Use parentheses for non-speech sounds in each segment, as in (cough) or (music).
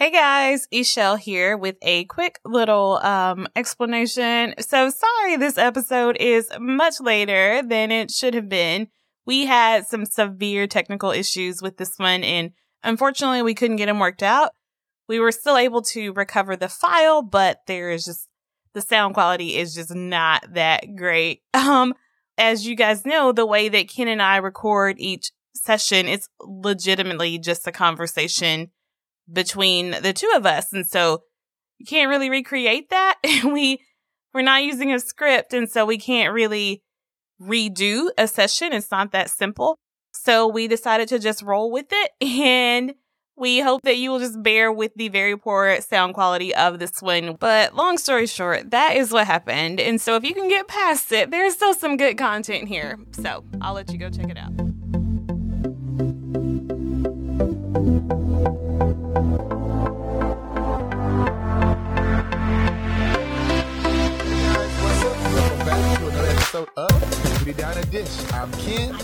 Hey guys, Ishelle here with a quick little um explanation. So sorry this episode is much later than it should have been. We had some severe technical issues with this one and unfortunately we couldn't get them worked out. We were still able to recover the file, but there is just the sound quality is just not that great. (laughs) Um as you guys know, the way that Ken and I record each session, it's legitimately just a conversation between the two of us. And so you can't really recreate that. (laughs) we, we're not using a script. And so we can't really redo a session. It's not that simple. So we decided to just roll with it. (laughs) And we hope that you will just bear with the very poor sound quality of this one. But long story short, that is what happened. And so if you can get past it, there's still some good content here. So I'll let you go check it out. Episode of Diner Dish. I'm Ken,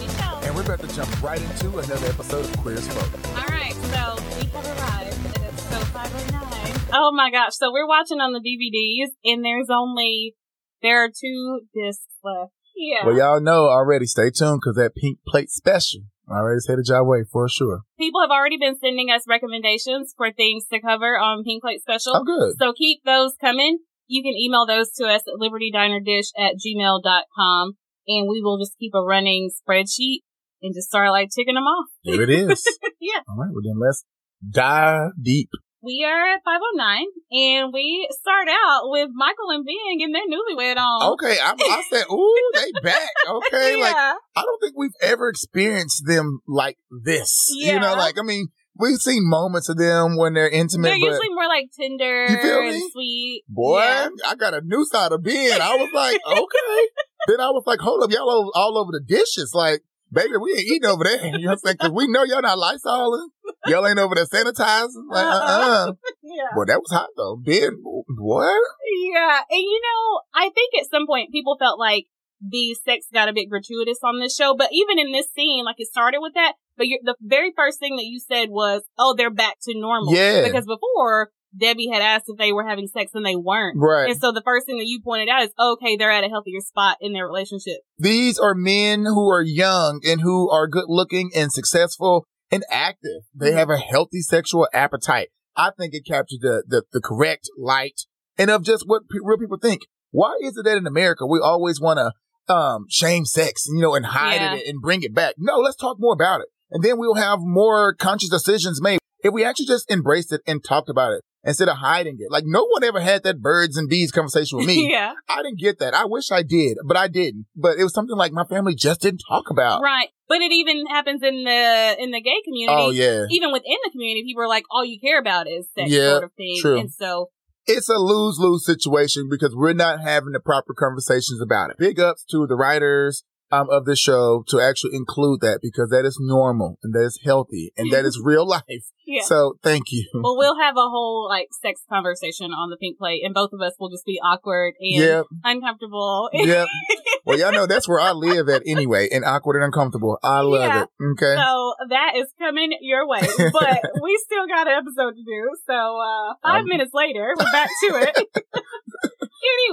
and we're about to jump right into another episode of Queer as Folk. All right, so we have arrived at episode 509. Oh my gosh, so we're watching on the DVDs, and there's only, there are two discs left. Yeah. Well, y'all know already. Stay tuned because that pink plate special already headed your way for sure. People have already been sending us recommendations for things to cover on Pink Plate Special. Oh, good. So keep those coming you can email those to us at libertydinerdish at gmail.com and we will just keep a running spreadsheet and just start like ticking them off. Here it is. (laughs) yeah. All right. Well, then let's dive deep. We are at 509 and we start out with Michael and Ben getting their newlywed on. Okay. I, I said, ooh, they (laughs) back. Okay. yeah. Like, I don't think we've ever experienced them like this. Yeah. You know, like, I mean, We've seen moments of them when they're intimate. They're usually more like tender you feel me? sweet. Boy, yeah. I got a new side of being. I was like, (laughs) okay. then I was like, hold up, y'all all, all over the dishes. Like, baby, we ain't eating over there. (laughs) You know what I'm saying? Cause we know y'all not Lysoling. Y'all ain't over there sanitizing. Like, uh-uh. uh-uh. (laughs) yeah. Boy, that was hot though. Ben, what? Yeah. And you know, I think at some point people felt like the sex got a bit gratuitous on this show, but even in this scene, like it started with that, but the very first thing that you said was, "Oh, they're back to normal." Yeah. Because before Debbie had asked if they were having sex and they weren't. Right. And so the first thing that you pointed out is, okay, they're at a healthier spot in their relationship. These are men who are young and who are good looking and successful and active. They mm-hmm. have a healthy sexual appetite. I think it captured the, the, the correct light and of just what pe- real people think. Why is it that in America we always want to um, shame sex, you know, and hide yeah. it and bring it back? No, let's talk more about it and then we'll have more conscious decisions made. If we actually just embraced it and talked about it instead of hiding it. Like no one ever had that birds and bees conversation with me. (laughs) yeah. I didn't get that. I wish I did, but I didn't. But it was something like my family just didn't talk about. Right. But it even happens in the in the gay community. Oh yeah. Even within the community, people are like, all you care about is that yeah, sort of thing. True. And so it's a lose lose situation because we're not having the proper conversations about it. Big ups to the writers, um, of the show to actually include that because that is normal and that is healthy and that is (laughs) real life. Yeah. So thank you. Well, we'll have a whole like sex conversation on the pink plate and both of us will just be awkward and yep. uncomfortable. yep. (laughs) Well, y'all know that's where I live at anyway, and awkward and uncomfortable. I love yeah. it. Okay. So that is coming your way, (laughs) but we still got an episode to do. So, uh, five um, minutes later, we're back to it.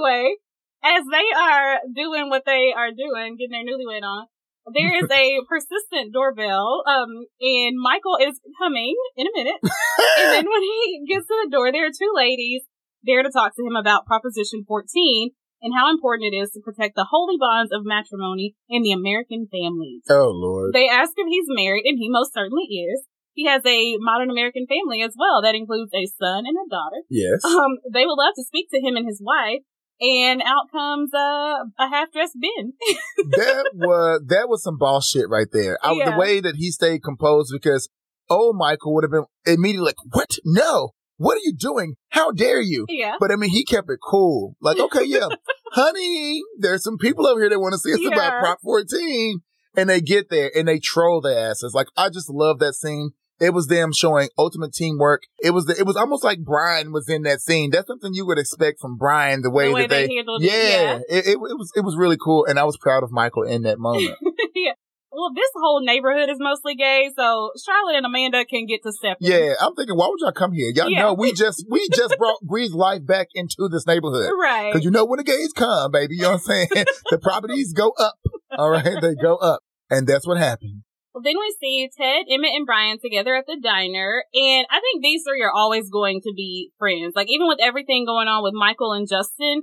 anyway, as they are doing what they are doing, getting their newlywed on, there is a (laughs) persistent doorbell. Um, and Michael is coming in a minute. (laughs) and then when he gets to the door, there are two ladies there to talk to him about Proposition 14 and how important it is to protect the holy bonds of matrimony in the American families. Oh, Lord. They ask if he's married, and he most certainly is. He has a modern American family as well that includes a son and a daughter. Yes. Um, they would love to speak to him and his wife, and out comes uh, a half dressed Ben. (laughs) that was that was some boss shit right there. I, yeah. The way that he stayed composed because oh Michael would have been immediately like, "What? No." What are you doing? How dare you? Yeah. But I mean, he kept it cool. Like, okay, yeah, (laughs) honey, there's some people over here that want to see us yeah. about Prop 14. And they get there and they troll their asses. Like, I just love that scene. It was them showing ultimate teamwork. It was the, it was almost like Brian was in that scene. That's something you would expect from Brian, the way, the way that they, they yeah, it, yeah. It, it, it, was, it was really cool. And I was proud of Michael in that (laughs) moment. yeah. well, this whole neighborhood is mostly gay, so Charlotte and Amanda can get to step. Yeah, I'm thinking, why would y'all come here? Y'all Yeah. know we just we just brought (laughs) breathe life back into this neighborhood. Right. Because you know when the gays come, baby, you know what I'm saying? (laughs) the properties go up. All right, they go up, and that's what happened. Well, then we see Ted, Emmett, and Brian together at the diner, and I think these three are always going to be friends. Like even with everything going on with Michael and Justin,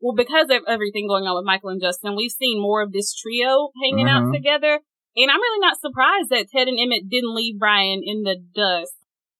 well, because of everything going on with Michael and Justin, we've seen more of this trio hanging out Mhm. together. And I'm really not surprised that Ted and Emmett didn't leave Brian in the dust.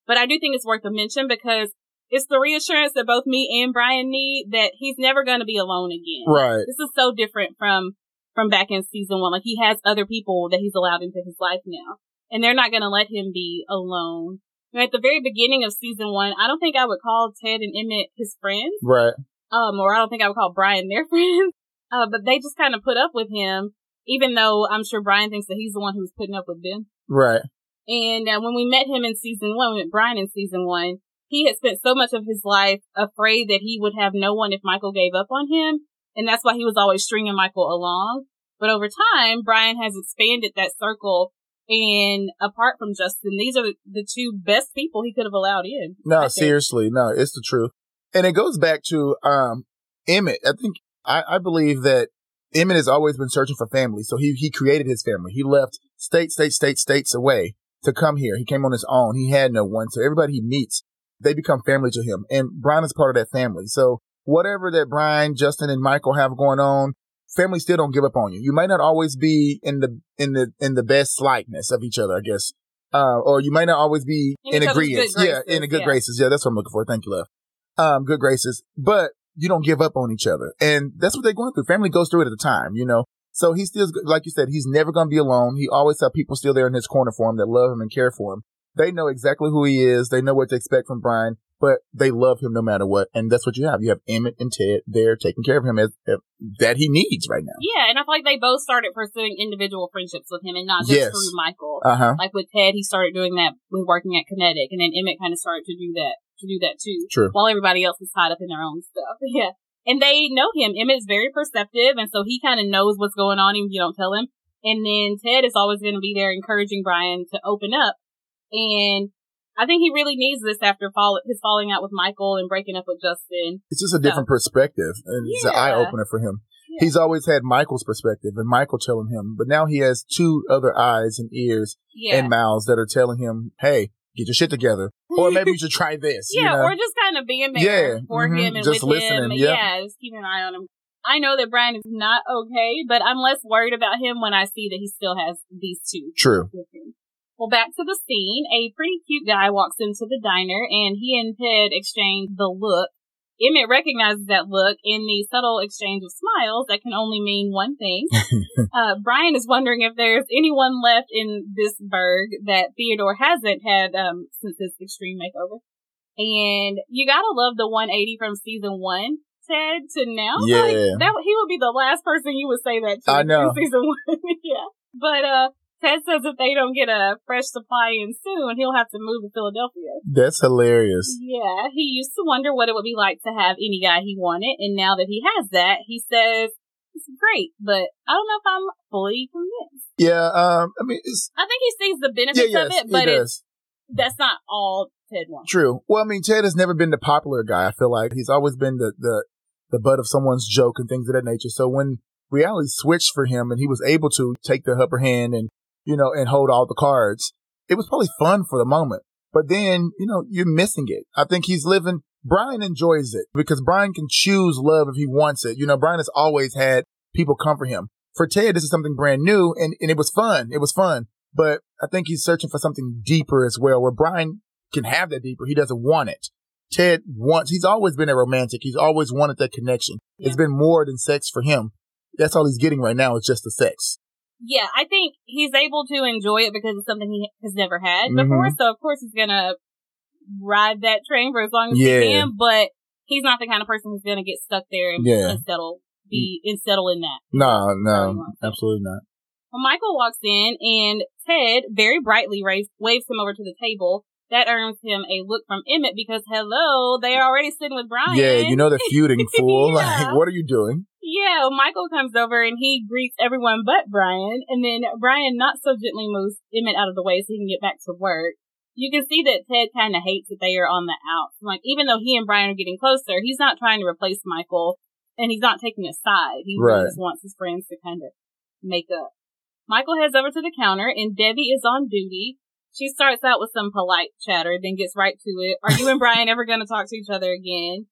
But I do think it's worth a mention because it's the reassurance that both me and Brian need that he's never going to be alone again. Right. This is so different from from back in season one. Like he has other people that he's allowed into his life now, and they're not going to let him be alone. And at the very beginning of season one, I don't think I would call Ted and Emmett his friends, Right. um, or I don't think I would call Brian their (laughs) friends. Uh, but they just kind of put up with him, even though I'm sure Brian thinks that he's the one who's putting up with them. Right. And uh, when we met him in season one, we met Brian in season one, he had spent so much of his life afraid that he would have no one if Michael gave up on him. And that's why he was always stringing Michael along. But over time, Brian has expanded that circle. And apart from Justin, these are the two best people he could have allowed in. No, seriously, no, it's the truth. And it goes back to um Emmett. I think I, I believe that Emmett has always been searching for family. So he he created his family. He left state, state, state, states away to come here. He came on his own. He had no one. So everybody he meets, they become family to him. And Brian is part of that family. So whatever that Brian, Justin, and Michael have going on, family still don't give up on you. You might not always be in the in the in the best likeness of each other, I guess. Uh, or you might not always be In in, agreement. Yeah, in the good yeah. graces. Yeah, that's what I'm looking for. Thank you, love. Um, good graces. But you don't give up on each other. And that's what they're going through. Family goes through it at a time, you know. So he's still, like you said, he's never going to be alone. He always have people still there in his corner for him that love him and care for him. They know exactly who he is. They know what to expect from Brian, but they love him no matter what. And that's what you have. You have Emmett and Ted there taking care of him as, as- that he needs right now. Yeah, and I feel like they both started pursuing individual friendships with him and not just Yes. through Michael. Uh huh. Like with Ted, he started doing that with working at Kinnetik, and then Emmett kind of started to do that to do that too. True. While everybody else was tied up in their own stuff. (laughs) Yeah. And they know him. Emmett's very perceptive, and so he kind of knows what's going on, even if you don't tell him. And then Ted is always going to be there encouraging Brian to open up. And I think he really needs this after fall- his falling out with Michael and breaking up with Justin. It's just a different perspective, and it's an eye opener for him. Yeah. He's always had Michael's perspective and Michael telling him, but now he has two other eyes and ears Yeah. and mouths that are telling him, "Hey, get your shit together," or (laughs) maybe you should try this. you Yeah, know? or just kind of being there Yeah, for mhm, him and just with listening, him. yep. Yeah, just keeping an eye on him. I know that Brian is not okay, but I'm less worried about him when I see that he still has these two True. Well, back to the scene. A pretty cute guy walks into the diner, and he and Ted exchange the look. Emmett recognizes that look in the subtle exchange of smiles that can only mean one thing. (laughs) uh, Brian is wondering if there's anyone left in this burg that Theodore hasn't had um, since his extreme makeover. And you gotta love the 180 from season one, Ted, to now. Yeah. Like, that, he would be the last person you would say that to I know. in season one. (laughs) yeah. But, uh, Ted says if they don't get a fresh supply in soon, he'll have to move to Philadelphia. That's hilarious. Yeah, he used to wonder what it would be like to have any guy he wanted, and now that he has that, he says it's great, but I don't know if I'm fully convinced. Yeah. Um. I mean, I think he sees the yeah. benefits Yes, of it, but it's, that's not all Ted wants. True. Well, I mean, Ted has never been the popular guy. I feel like he's always been the the the butt of someone's joke and things of that nature. So when reality switched for him and he was able to take the upper hand and you know and hold all the cards, it was probably fun for the moment. But then you know you're missing it. I think he's living. Brian enjoys it because Brian can choose love if he wants it. You know, Brian has always had people come for him. For Ted, this is something brand new and, and it was fun. It was fun. But I think he's searching for something deeper as well, where Brian can have that deeper. He doesn't want it. Ted wants, he's always been a romantic. He's always wanted that connection. It's been more than sex for him. That's all he's getting right now is just the sex. Yeah, I think he's able to enjoy it because it's something he has never had Mhm. before. So of course he's gonna ride that train for as long as Yeah. he can. But he's not the kind of person who's gonna get stuck there and, Yeah. and settle be and settle in that. No, no, absolutely not. Well, Michael walks in and Ted very brightly waves, waves him over to the table. That earns him a look from Emmett because hello, they're already sitting with Brian. Yeah, you know they're feuding, fool. (laughs) Yeah. Like, what are you doing? Yeah, Michael comes over and he greets everyone but Brian, and then Brian not so gently moves Emmett out of the way so he can get back to work. You can see that Ted kind of hates that they are on the out. Like, even though he and Brian are getting closer, he's not trying to replace Michael, and he's not taking a side. He Right. just wants his friends to kind of make up. Michael heads over to the counter, and Debbie is on duty. She starts out with some polite chatter, then gets right to it. Are you and Brian ever going to talk to each other again?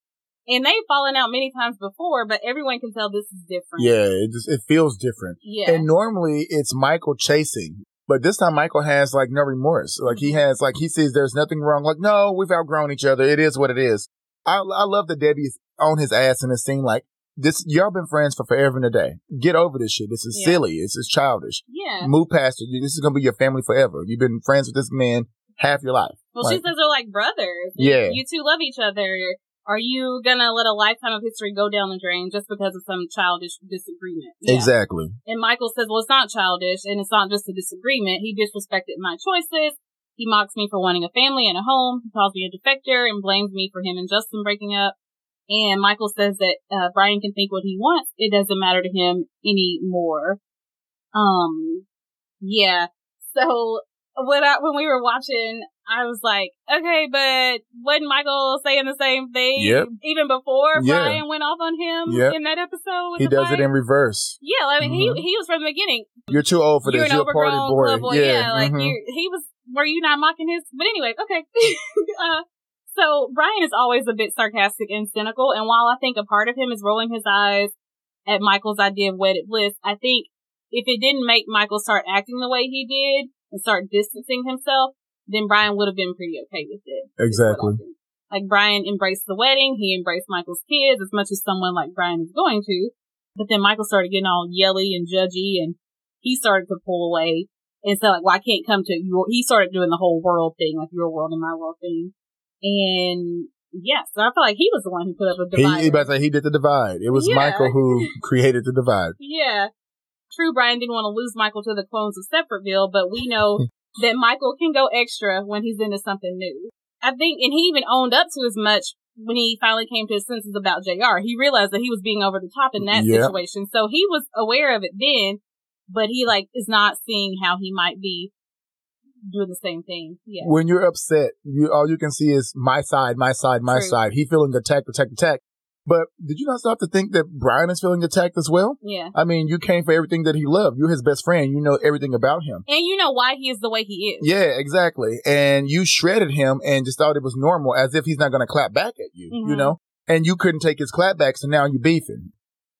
And they've fallen out many times before, but everyone can tell this is different. Yeah, it just it feels different. Yeah. And normally it's Michael chasing, but this time Michael has like no remorse. Like he has like he sees there's nothing wrong. Like no, we've outgrown each other. It is what it is. I I love that Debbie's on his ass in this scene. Like this, y'all been friends for forever and a day. Get over this shit. This is Yeah. silly. This is childish. yeah. Move past it. This is gonna be your family forever. You've been friends with this man half your life. Well, she says they're like brothers. Yeah. You two love each other. Are you gonna let a lifetime of history go down the drain just because of some childish disagreement? Yeah. Exactly. And Michael says, well, it's not childish and it's not just a disagreement. He disrespected my choices. He mocks me for wanting a family and a home. He calls me a defector and blames me for him and Justin breaking up. And Michael says that uh, Brian can think what he wants. It doesn't matter to him anymore. Um, yeah. So when I, when we were watching, I was like, okay, but wasn't Michael saying the same thing Yep. even before Yeah. Brian went off on him Yep. in that episode? He does it in reverse. Yeah, I mean, Mhm. he he was from the beginning. You're too old for You're this. You're a party boy. little boy. Yeah, like mhm. you he was. Were you not mocking his? But anyway, okay. (laughs) uh, so Brian is always a bit sarcastic and cynical, and while I think a part of him is rolling his eyes at Michael's idea of wedded bliss, I think if it didn't make Michael start acting the way he did and start distancing himself, then Brian would have been pretty okay with it. Exactly. Like Brian embraced the wedding, he embraced Michael's kids as much as someone like Brian is going to. But then Michael started getting all yelly and judgy and he started to pull away and so like, well, I can't come to your, he started doing the whole world thing, like your world and my world thing. And yeah, so I feel like he was the one who put up a He, divide. he, about to say he did the divide. It was Yeah. Michael who (laughs) created the divide. Yeah. True, Brian didn't want to lose Michael to the clones of Separatville, but we know (laughs) that Michael can go extra when he's into something new. I think, and he even owned up to as much when he finally came to his senses about JR. He realized that he was being over the top in that Yep. situation. So he was aware of it then, but he like is not seeing how he might be doing the same thing. Yeah. When you're upset, you all you can see is my side, my side, my True. side. He feeling attacked, attacked, attacked. But did you not stop to think that Brian is feeling attacked as well? Yeah. I mean, you came for everything that he loved. You're his best friend. You know everything about him. And you know why he is the way he is. Yeah, exactly. And you shredded him and just thought it was normal as if he's not going to clap back at you, you Mhm. know? And you couldn't take his clap back, so now you're beefing.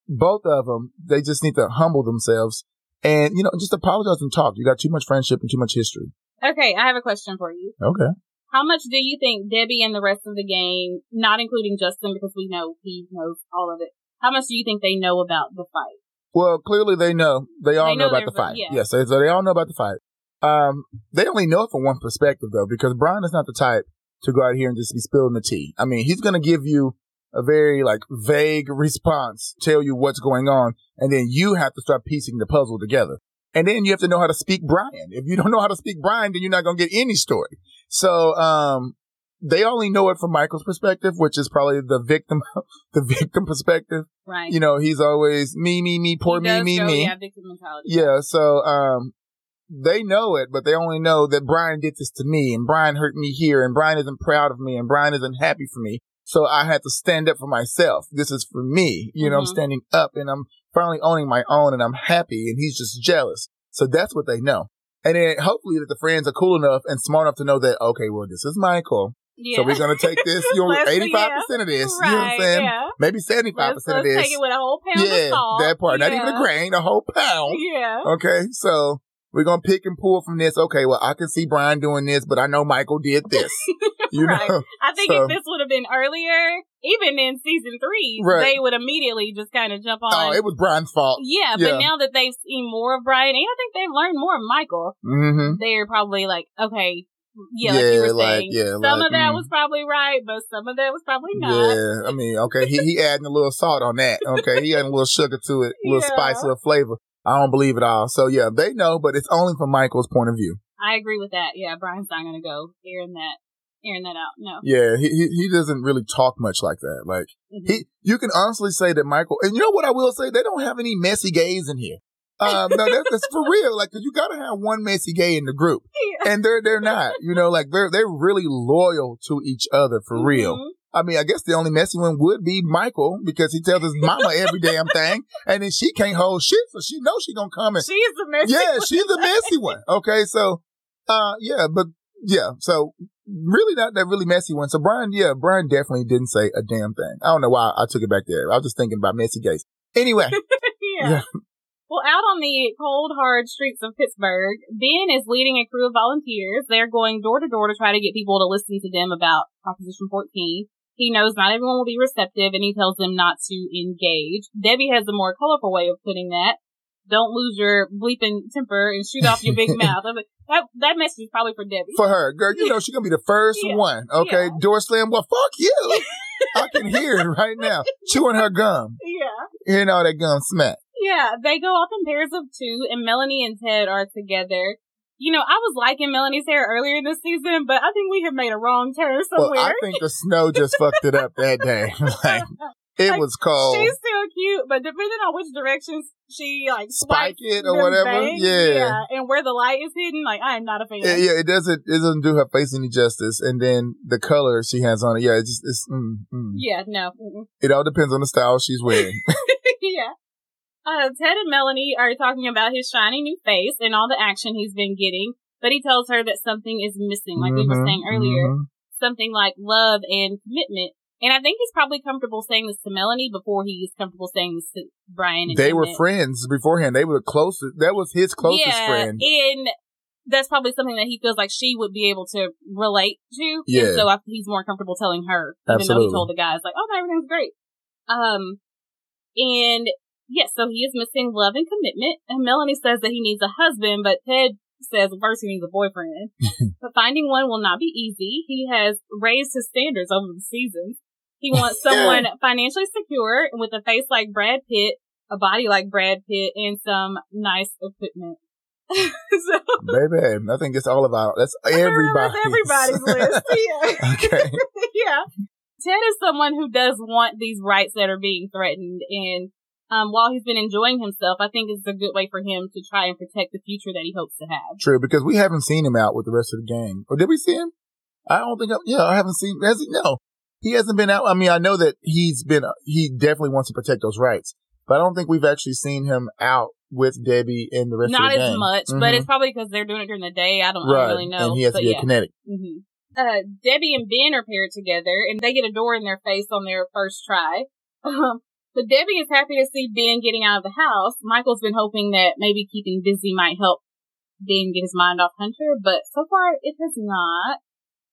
Both of them, they just need to humble themselves and, you know, just apologize and talk. You got too much friendship and too much history. Okay, I have a question for you. Okay. How much do you think Debbie and the rest of the gang, not including Justin because we know he knows all of it, how much do you think they know about the fight? Well, clearly they know. They all They know, know about the fight. yeah. Yes, so so they all know about the fight. Um, they only know it from one perspective though, because Brian is not the type to go out here and just be spilling the tea. I mean, he's gonna give you a very like vague response, tell you what's going on, and then you have to start piecing the puzzle together. And then you have to know how to speak Brian. If you don't know how to speak Brian, then you're not gonna get any story. So, um, they only know it from Michael's perspective, which is probably the victim, (laughs) the victim perspective Right. you know, he's always me, me, me, poor me, me, me. Yeah, victim mentality. Yeah, so um they know it, but they only know that Brian did this to me and Brian hurt me here and Brian isn't proud of me and Brian isn't happy for me. So I had to stand up for myself. This is for me. You know, I'm Mhm. standing up and I'm finally owning my own and I'm happy and he's just jealous. So that's what they know. And then hopefully that the friends are cool enough and smart enough to know that, okay, well, this is Michael. Yeah. So we're going to take this, (laughs) you know, 85% of this. right, You know what I'm saying? Yeah. Maybe 75% Let's, of let's this take it with a whole pound yeah, of salt. that part. Not even a grain, a whole pound. Yeah. Okay, so we're gonna pick and pull from this. Okay, well, I can see Brian doing this, but I know Michael did this. (laughs) You Right. know, I think So- if this would have been earlier, even in season three, Right. they would immediately just kind of jump on. oh, it was Brian's fault. yeah, yeah. but now that they've seen more of Brian, and I think they've learned more of Michael, Mm-hmm. they're probably like, okay, yeah, like you were like, saying, yeah, some like, of that mm. was probably right, but some of that was probably not. Yeah, I mean, okay, he he adding a little salt on that. Okay, he adding a little sugar to it, a little (laughs) Yeah. spice, a little flavor. I don't believe it all. So yeah, they know, but it's only from Michael's point of view. I agree with that. Yeah, Brian's not gonna go airing that airing that out. No. Yeah, he, he he doesn't really talk much like that. Like Mhm. he, you can honestly say that Michael, and you know what I will say, they don't have any messy gays in here. Um, no, that's, that's for real. Like, 'cause you gotta have one messy gay in the group, (laughs) Yeah. and they're they're not. You know, like they're they're really loyal to each other for real. I mean, I guess the only messy one would be Michael because he tells his mama every damn thing, and then she can't hold shit, so she knows she gonna come and She is the messy. One. Yeah, one. she's the messy one. Okay, so uh yeah, but yeah, so really not that really messy one. So Brian, yeah, Brian definitely didn't say a damn thing. I don't know why I took it back there. I was just thinking about messy gays. Anyway, (laughs) yeah. Yeah. Well, out on the cold, hard streets of Pittsburgh, Ben is leading a crew of volunteers. They're going door to door to try to get people to listen to them about Proposition 14. He knows not everyone will be receptive and he tells them not to engage. Debbie has a more colorful way of putting that. Don't lose your bleeping temper and shoot off your big (laughs) mouth. Like, That, that message is probably for Debbie. for her, girl, you know she's gonna be the first Yeah. one. Okay, Yeah. door slam. Well, fuck you. (laughs) I can hear it right now, chewing her gum, yeah. hearing all that gum smack. Yeah, they go off in pairs of two, and Melanie and Ted are together. You know, I was liking Melanie's hair earlier this season, but I think we have made a wrong turn somewhere. Well. I think the snow just fucked it up that day. (laughs) like (laughs) it Like, was cold. She's still cute, but depending on which direction she like Spike it or whatever. bangs, Yeah. and where the light is hidden, like I am not a fan. Yeah, yeah, it doesn't it doesn't do her face any justice. And then the color she has on it, yeah, it's just it's mm, mm. Yeah, no. Mm-mm. it all depends on the style she's wearing. (laughs) yeah. Uh, Ted and Melanie are talking about his shiny new face and all the action he's been getting, but he tells her that something is missing, like we were Mhm, saying earlier. mhm. Something like love and commitment. And I think he's probably comfortable saying this to Melanie before he's comfortable saying this to Brian. And They were friends beforehand. They were the closest. That was his closest yeah, friend. And that's probably something that he feels like she would be able to relate to. Yeah. And so I, he's more comfortable telling her, even though Absolutely. he told the guys like, "Oh, no, everything's great." Um, and yes, so he is missing love and commitment. And Melanie says that he needs a husband, but Ted says first he needs a boyfriend. (laughs) but finding one will not be easy. He has raised his standards over the season. He wants (laughs) someone financially secure and with a face like Brad Pitt, a body like Brad Pitt, and some nice equipment. (laughs) so Baby, I think it's all about that's everybody. that's everybody's list. Yeah. okay. yeah. Ted is someone who does want these rights that are being threatened and um, while he's been enjoying himself, I think it's a good way for him to try and protect the future that he hopes to have. True, because we haven't seen him out with the rest of the gang. Or did we see him? I don't think. I, yeah, I haven't seen. Has he? No, he hasn't been out. I mean, I know that he's been. He definitely wants to protect those rights, but I don't think we've actually seen him out with Debbie and the rest Not of the game. Not as gang. much, but Mhm. it's probably because they're doing it during the day. I don't, I don't really know. and he has to be yeah. a Kinnetik. hmm Uh, Debbie and Ben are paired together, and they get a door in their face on their first try. (laughs) Um, but Debbie is happy to see Ben getting out of the house. Michael's been hoping that maybe keeping busy might help Ben get his mind off Hunter, but so far it has not.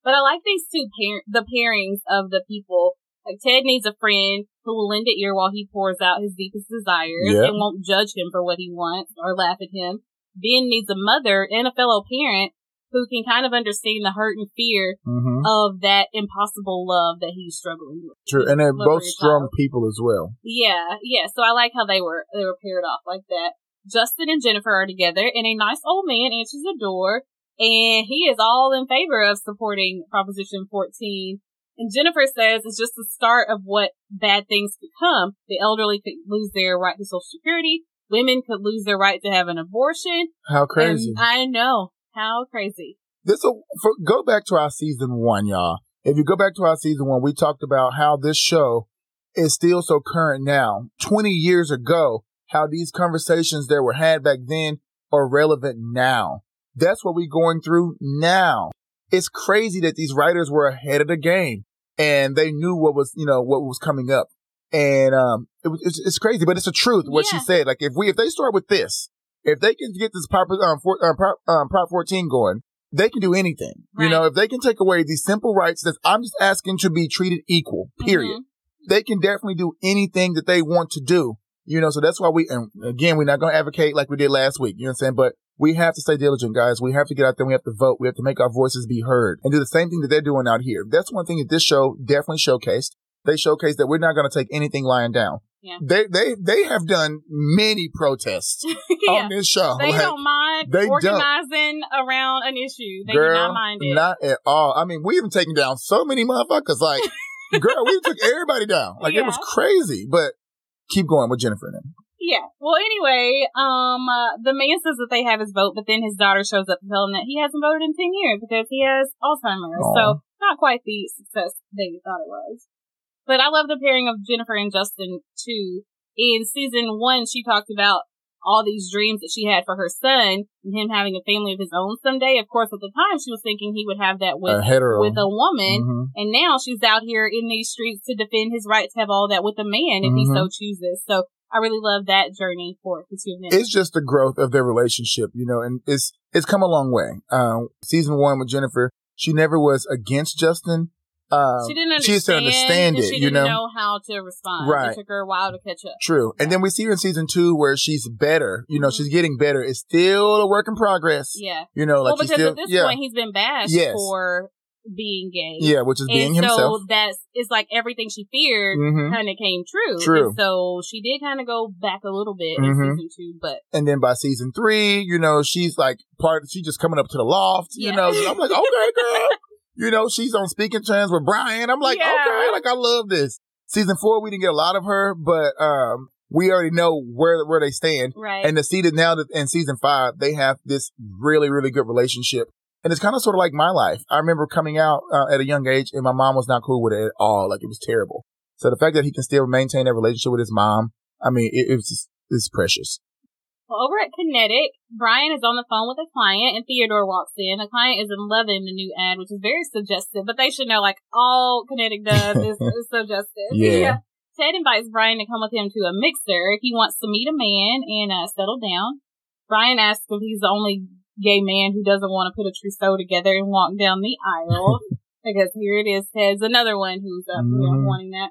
But I like these two pair the pairings of the people. Like Ted needs a friend who will lend an ear while he pours out his deepest desires Yep. and won't judge him for what he wants or laugh at him. Ben needs a mother and a fellow parent who can kind of understand the hurt and fear hmm of that impossible love that he's struggling with. True, and they're both strong people as well. Yeah, yeah. So I like how they were they were paired off like that. Justin and Jennifer are together, and a nice old man answers the door, and he is all in favor of supporting Proposition 14. And Jennifer says it's just the start of what bad things could come. The elderly could lose their right to Social Security. Women could lose their right to have an abortion. How crazy! And I know how crazy. this will go back to our season one, y'all. If you go back to our season one, we talked about how this show is still so current now. 20 years ago, how these conversations that were had back then are relevant now. That's what we're going through now. It's crazy that these writers were ahead of the game and they knew what was, you know, what was coming up. And, um, it was, it's, it's crazy, but it's the truth, what she said. Like, if we, if they start with this, if they can get this Prop, um, for, uh, Prop, um, Prop 14 going, they can do anything. You know, if they can take away these simple rights that I'm just asking to be treated equal, period. Mhm. They can definitely do anything that they want to do. You know, so that's why we, and again, we're not going to advocate like we did last week. You know what I'm saying? But we have to stay diligent, guys. We have to get out there. We have to vote. We have to make our voices be heard and do the same thing that they're doing out here. That's one thing that this show definitely showcased. They showcased that we're not going to take anything lying down. Yeah. They they they have done many protests (laughs) yeah. on this show. They Like, don't mind they don't. organizing around an issue. They girl, do not mind it. not at all. I mean, we even taken down so many motherfuckers. Like, (laughs) girl, we took everybody down. Like it was crazy. But keep going with Jennifer. Then. Yeah. Well, anyway, um, uh, the man says that they have his vote, but then his daughter shows up to tell him that he hasn't voted in 10 years because he has Alzheimer's. Aw. So, not quite the success they thought it was. But I love the pairing of Jennifer and Justin, too. In season one, she talked about all these dreams that she had for her son and him having a family of his own someday. Of course, at the time, she was thinking he would have that with, a with a woman. Mhm. And now she's out here in these streets to defend his right to have all that with a man if he Mhm. so chooses. So I really love that journey for the two of them. It's just the growth of their relationship, you know, and it's it's come a long way. Um, season one with Jennifer, she never was against Justin. Um, she didn't understand. She used to understand it, She you didn't know. how to respond. Right. It took her a while to catch up. True. And then we see her in season two where she's better. You know, Mhm. she's getting better. It's still a work in progress. Yeah. You know, like well, because still, at this yeah, point he's been bashed Yes. for being gay. yeah, which is being and himself. so that's it's like everything she feared hmm kind of came true. True. And so she did kind of go back a little bit Mhm. in season two, but And then by season three, you know, she's like part, she's just coming up to the loft, you know. I'm like, okay, girl. (laughs) you know, she's on speaking terms with Brian. I'm like, Yeah. okay, like I love this. Season four, we didn't get a lot of her, but, um, we already know where, where they stand. right. And to see that now that in season five, they have this really, really good relationship. And it's kind of sort of like my life. I remember coming out uh, at a young age and my mom was not cool with it at all. Like it was terrible. So the fact that he can still maintain that relationship with his mom, I mean, it, it's just, it's precious. Well, over at Kinnetik, Brian is on the phone with a client and Theodore walks in. The client is in loving the new ad, which is very suggestive, but they should know like all Kinnetik does is, (laughs) is suggestive. Yeah. Ted invites Brian to come with him to a mixer. If he wants to meet a man and uh, settle down. Brian asks if he's the only gay man who doesn't want to put a trousseau together and walk down the aisle. (laughs) because here it is, Ted's another one who's uh, you know, Mhm. wanting that.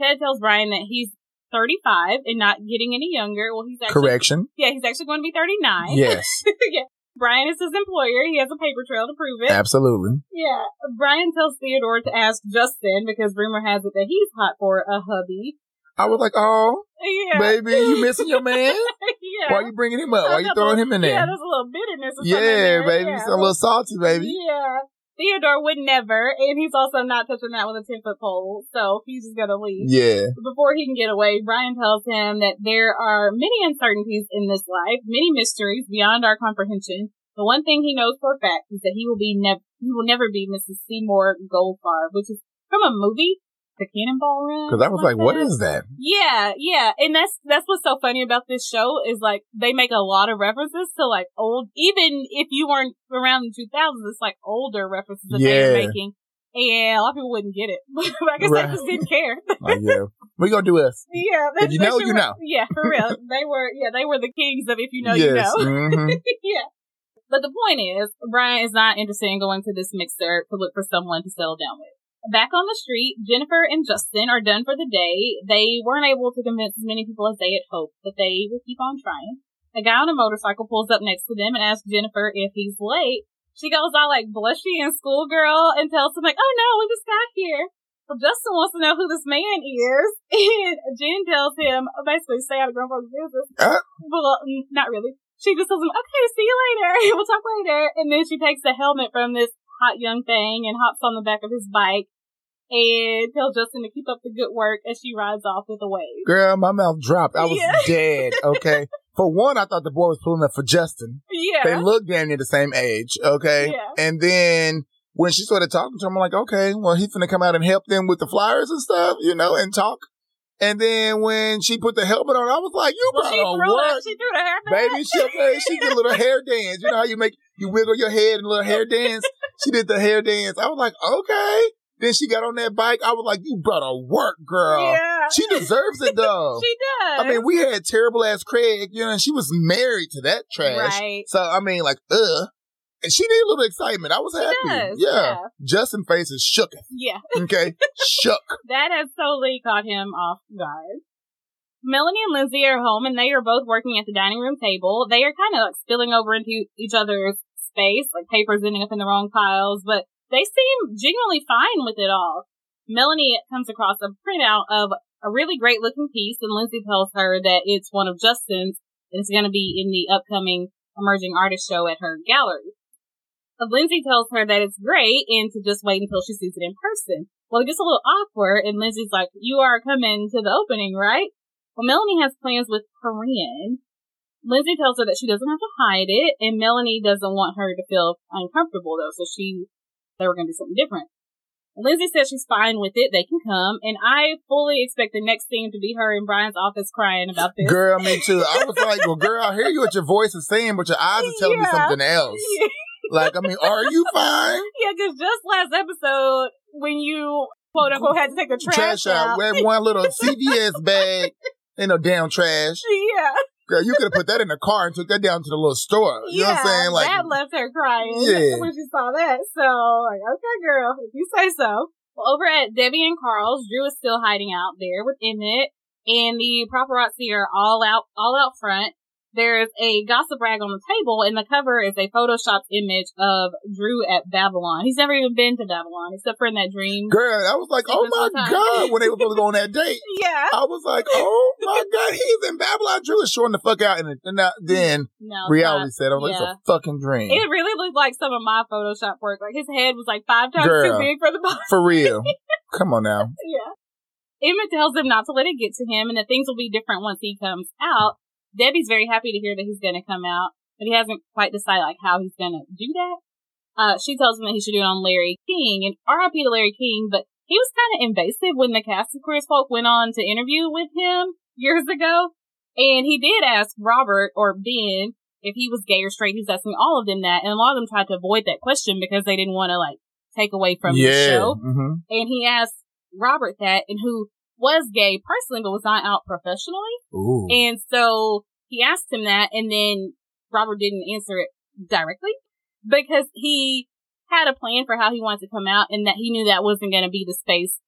Ted tells Brian that he's 35 and not getting any younger. Well, he's actually Correction. yeah, he's actually going to be 39. Yes, (laughs) yeah. Brian is his employer. He has a paper trail to prove it. absolutely. Yeah. Brian tells Theodore to ask Justin because rumor has it that he's hot for a hubby. I was like, oh, Yeah. baby, you missing your man? (laughs) yeah. Why are you bringing him up? Why are you throwing little- him in there? Yeah, there? there's a little bitterness or Yeah, there. baby, Yeah. A little salty, baby. Yeah. Theodore would never, and he's also not touching that with a 10 foot pole, so he's just gonna leave. Yeah, Before he can get away, Brian tells him that there are many uncertainties in this life, many mysteries beyond our comprehension. The one thing he knows for a fact is that he will be never, he will never be Mrs. Seymour Goldfarb, which is from a movie, The Cannonball Run. because I was like, something what is that? Yeah, yeah, and that's that's what's so funny about this show is like they make a lot of references to like old, even if you weren't around in 2000s, it's like older references that they're Yeah. making, and a lot of people wouldn't get it. (laughs) but I guess Right. they just didn't care. (laughs) Like, yeah, we gonna do us. (laughs) Yeah, If you know, you were- know. Yeah, for real. they were. Yeah, they were the kings of if you know, yes. you know. hmm yeah. But the point is, Brian is not interested in going to this mixer to look for someone to settle down with. Back on the street, Jennifer and Justin are done for the day. They weren't able to convince as many people as they had hoped, but they will keep on trying. A guy on a motorcycle pulls up next to them and asks Jennifer if he's late. She goes all like blushy and schoolgirl and tells him like, "Oh no, we just got here." Well, Justin wants to know who this man is, (laughs) and Jen tells him basically stay out of folks' business. Uh. Well, not really. She just tells him, "Okay, see you later. (laughs) we'll talk later." And then she takes the helmet from this hot young thing and hops on the back of his bike and tell Justin to keep up the good work as she rides off with a wave. Girl, my mouth dropped. I was Yeah. dead. (laughs) Okay. For one, I thought the boy was pulling up for Justin. Yeah. They look damn near the same age. Okay. Yeah. And then when she started talking to him, I'm like, okay, well, he's gonna come out and help them with the flyers and stuff, you know, and talk. And then when she put the helmet on, I was like, you well, she threw work. she threw the hair back. Baby, she, she did a little hair dance. You know how you make, you wiggle your head and a little hair dance? She did the hair dance. I was like, okay. Then she got on that bike. I was like, you better work, girl. Yeah. She deserves it though. (laughs) She does. I mean, we had terrible ass Craig, you know, and she was married to that trash. Right. So I mean, like, uh, and she needed a little excitement. I was She happy. does, yeah. yeah. Justin face is shook. Yeah. (laughs) Okay, shook. That has totally caught him off guard. Melanie and Lindsay are home and they are both working at the dining room table. They are kind of like spilling over into each other's space, like papers ending up in the wrong piles, but they seem genuinely fine with it all. Melanie comes across a printout of a really great looking piece, and Lindsay tells her that it's one of Justin's and it's going to be in the upcoming emerging artist show at her gallery. But Lindsay tells her that it's great and to just wait until she sees it in person. Well, it gets a little awkward, and Lindsay's like, "You are coming to the opening, right?" Well, Melanie has plans with Corinne. Lindsay tells her that she doesn't have to hide it, and Melanie doesn't want her to feel uncomfortable though, so she they were going to do something different. Lindsay says she's fine with it. They can come. And I fully expect the next scene to be her in Brian's office crying about this. Girl, me too. I was like, well, girl, I hear you what your voice is saying, but your eyes are telling yeah. me something else. like, I mean, are you fine? (laughs) Yeah, because just last episode, when you quote unquote had to take a trash, trash out, out with one little CVS bag (laughs) in a damn trash. Yeah. Girl, you could have put that in the car and took that down to the little store. You yeah, know what I'm saying? Like that left her crying yeah. (laughs) when she saw that. So like, okay, girl, if you say so. Well, over at Debbie and Carl's, Drew is still hiding out there with Emmett, and the paparazzi are all out, all out front there's a gossip rag on the table, and the cover is a photoshopped image of Drew at Babylon. He's never even been to Babylon except for in that dream. Girl, I was like, oh my god, when they were supposed to go on that (laughs) date. Yeah, I was like, oh my god, he's in Babylon. Drew is showing the fuck out, and, and then no, reality set, I was yeah. like, it's a fucking dream. It really looked like some of my Photoshop work. Like his head was like five times Girl, too big for the body. For real. (laughs) Come on now. Yeah. Emmett tells him not to let it get to him and that things will be different once he comes out. Debbie's very happy to hear that he's going to come out, but he hasn't quite decided like how he's going to do that. Uh, she tells him that he should do it on Larry King and RIP to Larry King, but he was kind of invasive when the cast of Queer as Folk went on to interview with him years ago. And he did ask Robert or Ben if he was gay or straight. He was asking all of them that. And a lot of them tried to avoid that question because they didn't want to like take away from yeah. the show. Mm-hmm. And he asked Robert that and who was gay personally, but was not out professionally. Ooh. And so he asked him that, and then Robert didn't answer it directly because he had a plan for how he wanted to come out, and that he knew that wasn't going to be the space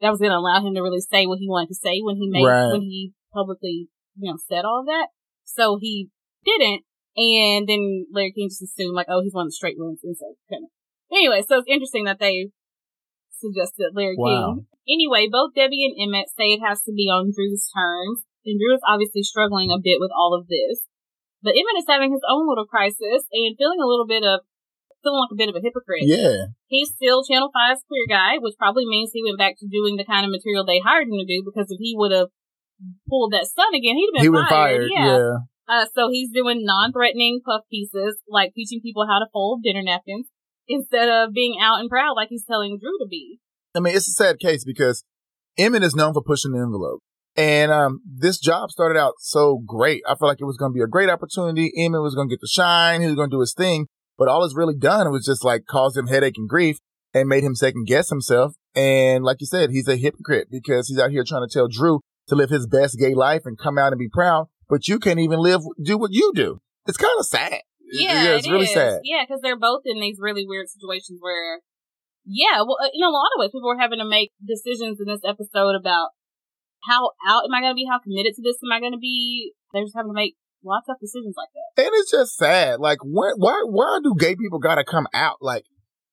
that was going to allow him to really say what he wanted to say when he made right. when he publicly you know said all of that. So he didn't, and then Larry King just assumed like, oh, he's one of the straight ones, and so kind of. Anyway, so it's interesting that they suggested Larry wow. King. Anyway, both Debbie and Emmett say it has to be on Drew's terms, and Drew is obviously struggling a bit with all of this. But Emmett is having his own little crisis and feeling a little bit of feeling like a bit of a hypocrite. Yeah. He's still Channel 5's queer guy, which probably means he went back to doing the kind of material they hired him to do because if he would have pulled that stunt again, he'd have been he fired. fired. Yeah. yeah. Uh, so he's doing non-threatening puff pieces, like teaching people how to fold dinner napkins, instead of being out and proud like he's telling Drew to be. I mean, it's a sad case because Emmett is known for pushing the envelope. And um, this job started out so great. I felt like it was going to be a great opportunity. Emmett was going to get the shine. He was going to do his thing. But all it's really done was just like cause him headache and grief and made him second guess himself. And like you said, he's a hypocrite because he's out here trying to tell Drew to live his best gay life and come out and be proud. But you can't even live, do what you do. It's kind of sad. Yeah, yeah it's it really is. sad. Yeah, because they're both in these really weird situations where, yeah, well, in a lot of ways, people are having to make decisions in this episode about how out am I going to be? How committed to this am I going to be? They're just having to make lots of decisions like that. And it's just sad. Like, when, why, why do gay people got to come out? Like,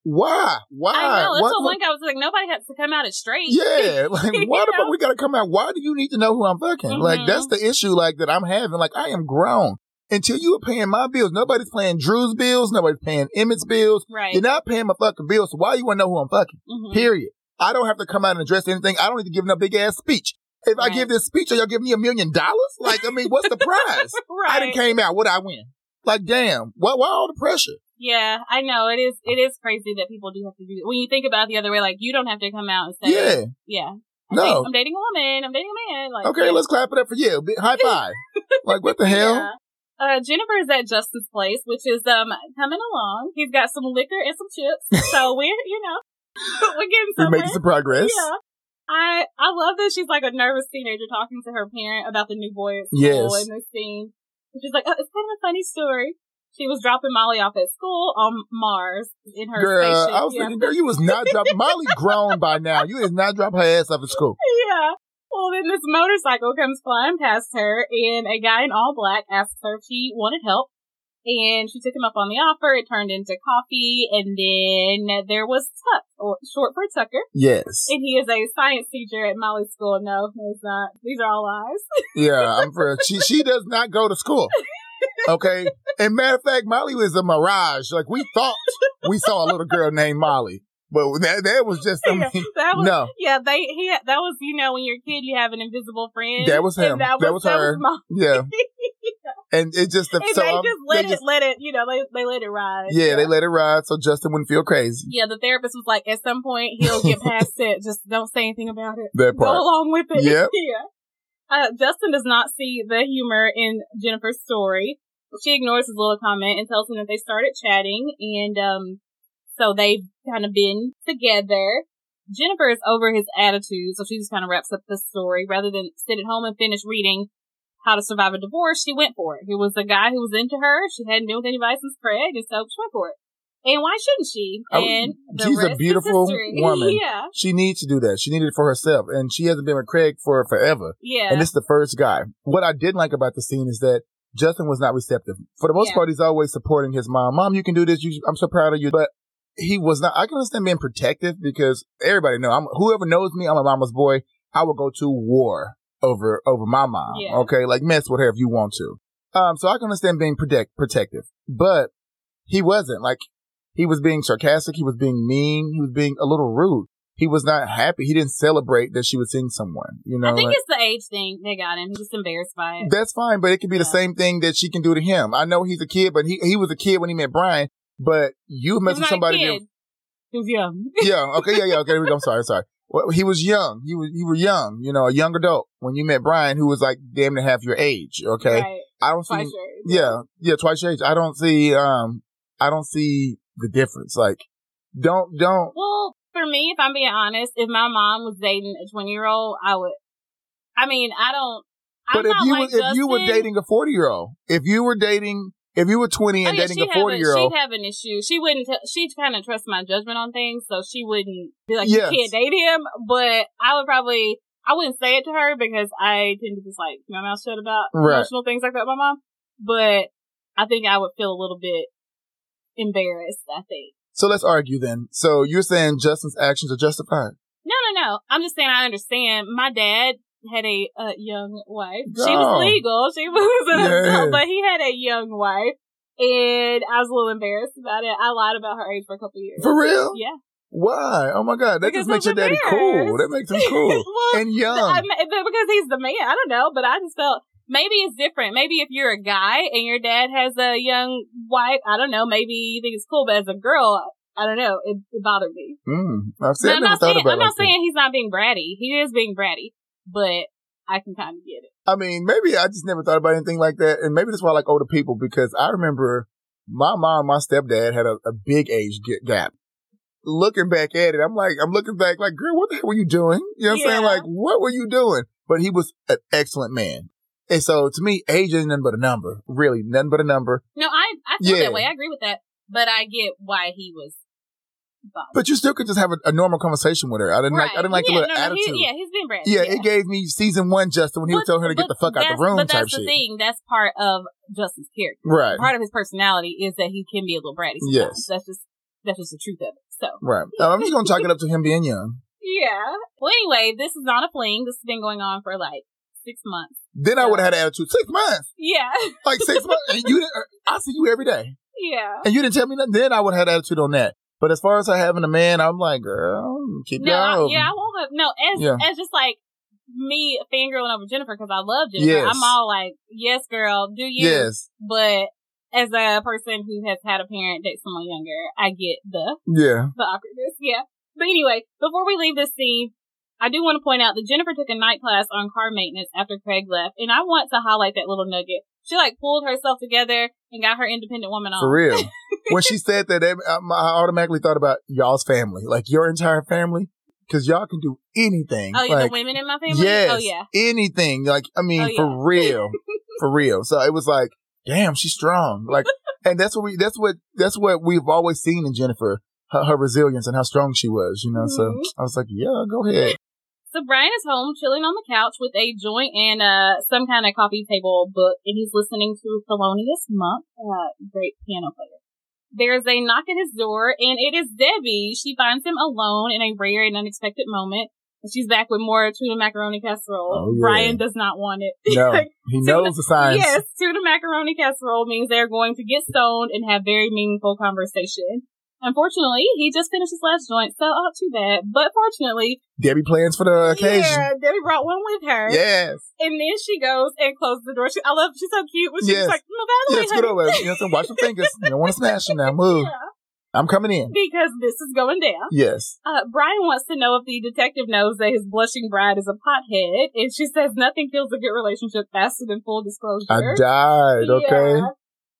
why? Why? I know. That's what, what one guy was like. Nobody has to come out as straight. Yeah. (laughs) Like, why the fuck we got to come out? Why do you need to know who I'm fucking? Mm-hmm. Like, that's the issue. Like that I'm having. Like, I am grown. Until you are paying my bills, nobody's paying Drew's bills. Nobody's paying Emmett's bills. Right. You're not paying my fucking bills. So why you want to know who I'm fucking? Mm-hmm. Period. I don't have to come out and address anything. I don't need to give no big ass speech. If right. I give this speech, are y'all give me a million dollars? Like, I mean, what's the (laughs) prize? right. I didn't came out. What I win? Like, damn. Why, why all the pressure? Yeah, I know. It is, it is crazy that people do have to do When you think about it the other way, like, you don't have to come out and say, yeah. Yeah. I'm no. Dating, I'm dating a woman. I'm dating a man. Like, okay, yeah. let's clap it up for you. High (laughs) five. like, what the hell? Yeah. Uh, Jennifer is at Justin's place, which is, um, coming along. He's got some liquor and some chips. (laughs) So we're, you know, (laughs) we're getting somewhere. We're making some progress. Yeah. I I love that she's like a nervous teenager talking to her parent about the new boy at school yes. in this scene. She's like, oh, it's kind of a funny story. She was dropping Molly off at school on Mars in her girl, spaceship. I was yeah. thinking, girl, you was not dropping Molly (laughs) grown by now. You is not drop her ass off at school. Yeah. Well, then this motorcycle comes flying past her, and a guy in all black asks her if she wanted help. And she took him up on the offer. It turned into coffee. And then there was Tuck, or short for Tucker. Yes. And he is a science teacher at Molly's school. No, no, he's not. These are all lies. (laughs) yeah, I'm for she she does not go to school. Okay. And matter of fact, Molly was a mirage. Like we thought we saw a little girl named Molly. But that, that was just, I (laughs) mean, yeah, that was, no. Yeah, they, he, that was, you know, when you're a kid, you have an invisible friend. That was him. That was, that was her. Was (laughs) yeah. And it just, and so they um, just let they it, let it, you know, they, they let it ride. Yeah, they let it ride so Justin wouldn't feel crazy. Yeah, the therapist was like, at some point he'll get (laughs) past it. Just don't say anything about it. That part. Go along with it. Yep. yeah. Uh, Justin does not see the humor in Jennifer's story. She ignores his little comment and tells him that they started chatting and, um, so they've kind of been together. Jennifer is over his attitude, so she just kind of wraps up the story. Rather than sit at home and finish reading How to Survive a Divorce, she went for it. He was a guy who was into her. She hadn't been with anybody since Craig, and so she went for it. And why shouldn't she? Oh, And the she's a beautiful (laughs) woman. yeah, She needs to do that. She needed it for herself. And she hasn't been with Craig for forever. yeah. And this is the first guy. What I did like about the scene is that Justin was not receptive. For the most Yeah. part, he's always supporting his mom. Mom, you can do this. You, I'm so proud of you. But he was not, I can understand being protective because everybody know I'm, whoever knows me, I'm a mama's boy. I will go to war over, over my mom. Yeah. Okay. Like mess with her if you want to. Um, so I can understand being protect, protective, but he wasn't like, he was being sarcastic. He was being mean. He was being a little rude. He was not happy. He didn't celebrate that she was seeing someone, you know. I think like- it's the age thing They got him. He's just embarrassed by it. that's fine, but it could be the same thing that she can do to him. I know he's a kid, but he he was a kid when he met Brian. But you met with somebody. kid. that- He was young. (laughs) yeah. Okay. Yeah. Yeah. Okay. Here we go. I'm sorry. Sorry. Well, he was young. He was you were young. You know, a young adult when you met Brian, who was like damn near half your age. Okay. Right. I don't see. Twice your age. Yeah. Yeah. Twice your age. I don't see. Um. I don't see the difference. Like, don't don't. Well, for me, if I'm being honest, if my mom was dating a 20 year old, I would. I mean, I don't. I'm But if not you like if you were dating a 40 year old, if you were dating, if you were 20 Oh, and yeah, dating a 40 year old, She'd have an issue. She wouldn't. T- she'd kind of trust my judgment on things, so she wouldn't be like, Yes. "You can't date him." But I would probably. I wouldn't say it to her because I tend to just like my mouth shut about Right. emotional things like that with my mom. But I think I would feel a little bit embarrassed. I think. So let's argue then. So you're saying Justin's actions are justified? No, no, no. I'm just saying I understand. My dad had a uh, young wife. She was legal. She (laughs) was an Yeah. adult, but he had a young wife. And I was a little embarrassed about it. I lied about her age for a couple years. For real? Yeah. Why? Oh my God. That Because just makes your daddy cool. That makes him cool. (laughs) well, and young. I, because he's the man. I don't know, but I just felt maybe it's different. Maybe if you're a guy and your dad has a young wife, I don't know. Maybe you think it's cool, but as a girl, I don't know. It, it bothered me. Mm, I've, I've I'm not saying I'm not saying he's not being bratty. He is being bratty, but I can kind of get it. I mean, maybe I just never thought about anything like that. And maybe that's why I like older people because I remember my mom, my stepdad had a, a big age gap. Looking back at it, I'm like, I'm looking back like, girl, what the hell were you doing? You know what I'm saying? Like, what were you doing? But he was an excellent man. And so to me, age ain't nothing but a number. Really, nothing but a number. No, I I feel Yeah. that way. I agree with that, but I get why he was. But you still could just have a, a normal conversation with her. I didn't like, I didn't like yeah, the little no, attitude. he, yeah, he's being bratty. Yeah, it gave me season one Justin when he was But- telling her to get the fuck out of the room But type that's the shit. thing. That's part of Justin's character. Right. Part of his personality is that he can be a little bratty. Sometimes. Yes. That's just that's just the truth of it. So Right. Uh, I'm just gonna chalk it up to him being young. (laughs) yeah. Well, anyway, this is not a fling. This has been going on for like six months. Then I would have had an attitude. Six months. Yeah. Like six months. And you didn't, I see you every day. (laughs) yeah. And you didn't tell me nothing. Then I would have had attitude on that. But as far as her having a man, I'm like, girl, keep No, I, going. yeah, I won't have, no, as, Yeah. as just like me fangirling over Jennifer because I love Jennifer. Yes. I'm all like, yes, girl, do you. Yes. But as a person who has had a parent date someone younger, I get the, Yeah. the awkwardness. Yeah. But anyway, before we leave this scene, I do want to point out that Jennifer took a night class on car maintenance after Craig left, and I want to highlight that little nugget. She like pulled herself together and got her independent woman on. For real. (laughs) when she said that, I automatically thought about y'all's family, like your entire family, because y'all can do anything. Oh, yeah, like, the women in my family? Yes. Oh, yeah. Anything. Like, I mean, Oh, yeah. for real. (laughs) for real. So it was like, damn, she's strong. Like, (laughs) and that's what we, that's what, that's what we've always seen in Jennifer, her, her resilience and how strong she was, you know? So Mhm. I was like, yeah, go ahead. So Brian is home, chilling on the couch with a joint and uh some kind of coffee table book, and he's listening to Thelonious Monk, uh, great piano player. There's a knock at his door, and it is Debbie. She finds him alone in a rare and unexpected moment. And she's back with more tuna macaroni casserole. Oh, yeah. Brian does not want it. No, (laughs) he knows the signs. Yes, tuna macaroni casserole means they're going to get stoned and have very meaningful conversation. Unfortunately, he just finished his last joint, so oh, too bad. But fortunately, Debbie plans for the occasion. yeah, Debbie brought one with her. Yes. And then she goes and closes the door. She, I love, she's so cute. When she's Yes. like, no, by the Yes, way, good honey." over. You know, so watch your fingers. You don't want to (laughs) smash them now. Move. Yeah, I'm coming in. because this is going down. Yes. Uh, Brian wants to know if the detective knows that his blushing bride is a pothead, and she says nothing kills a good relationship faster than full disclosure. I died. Okay. Yeah.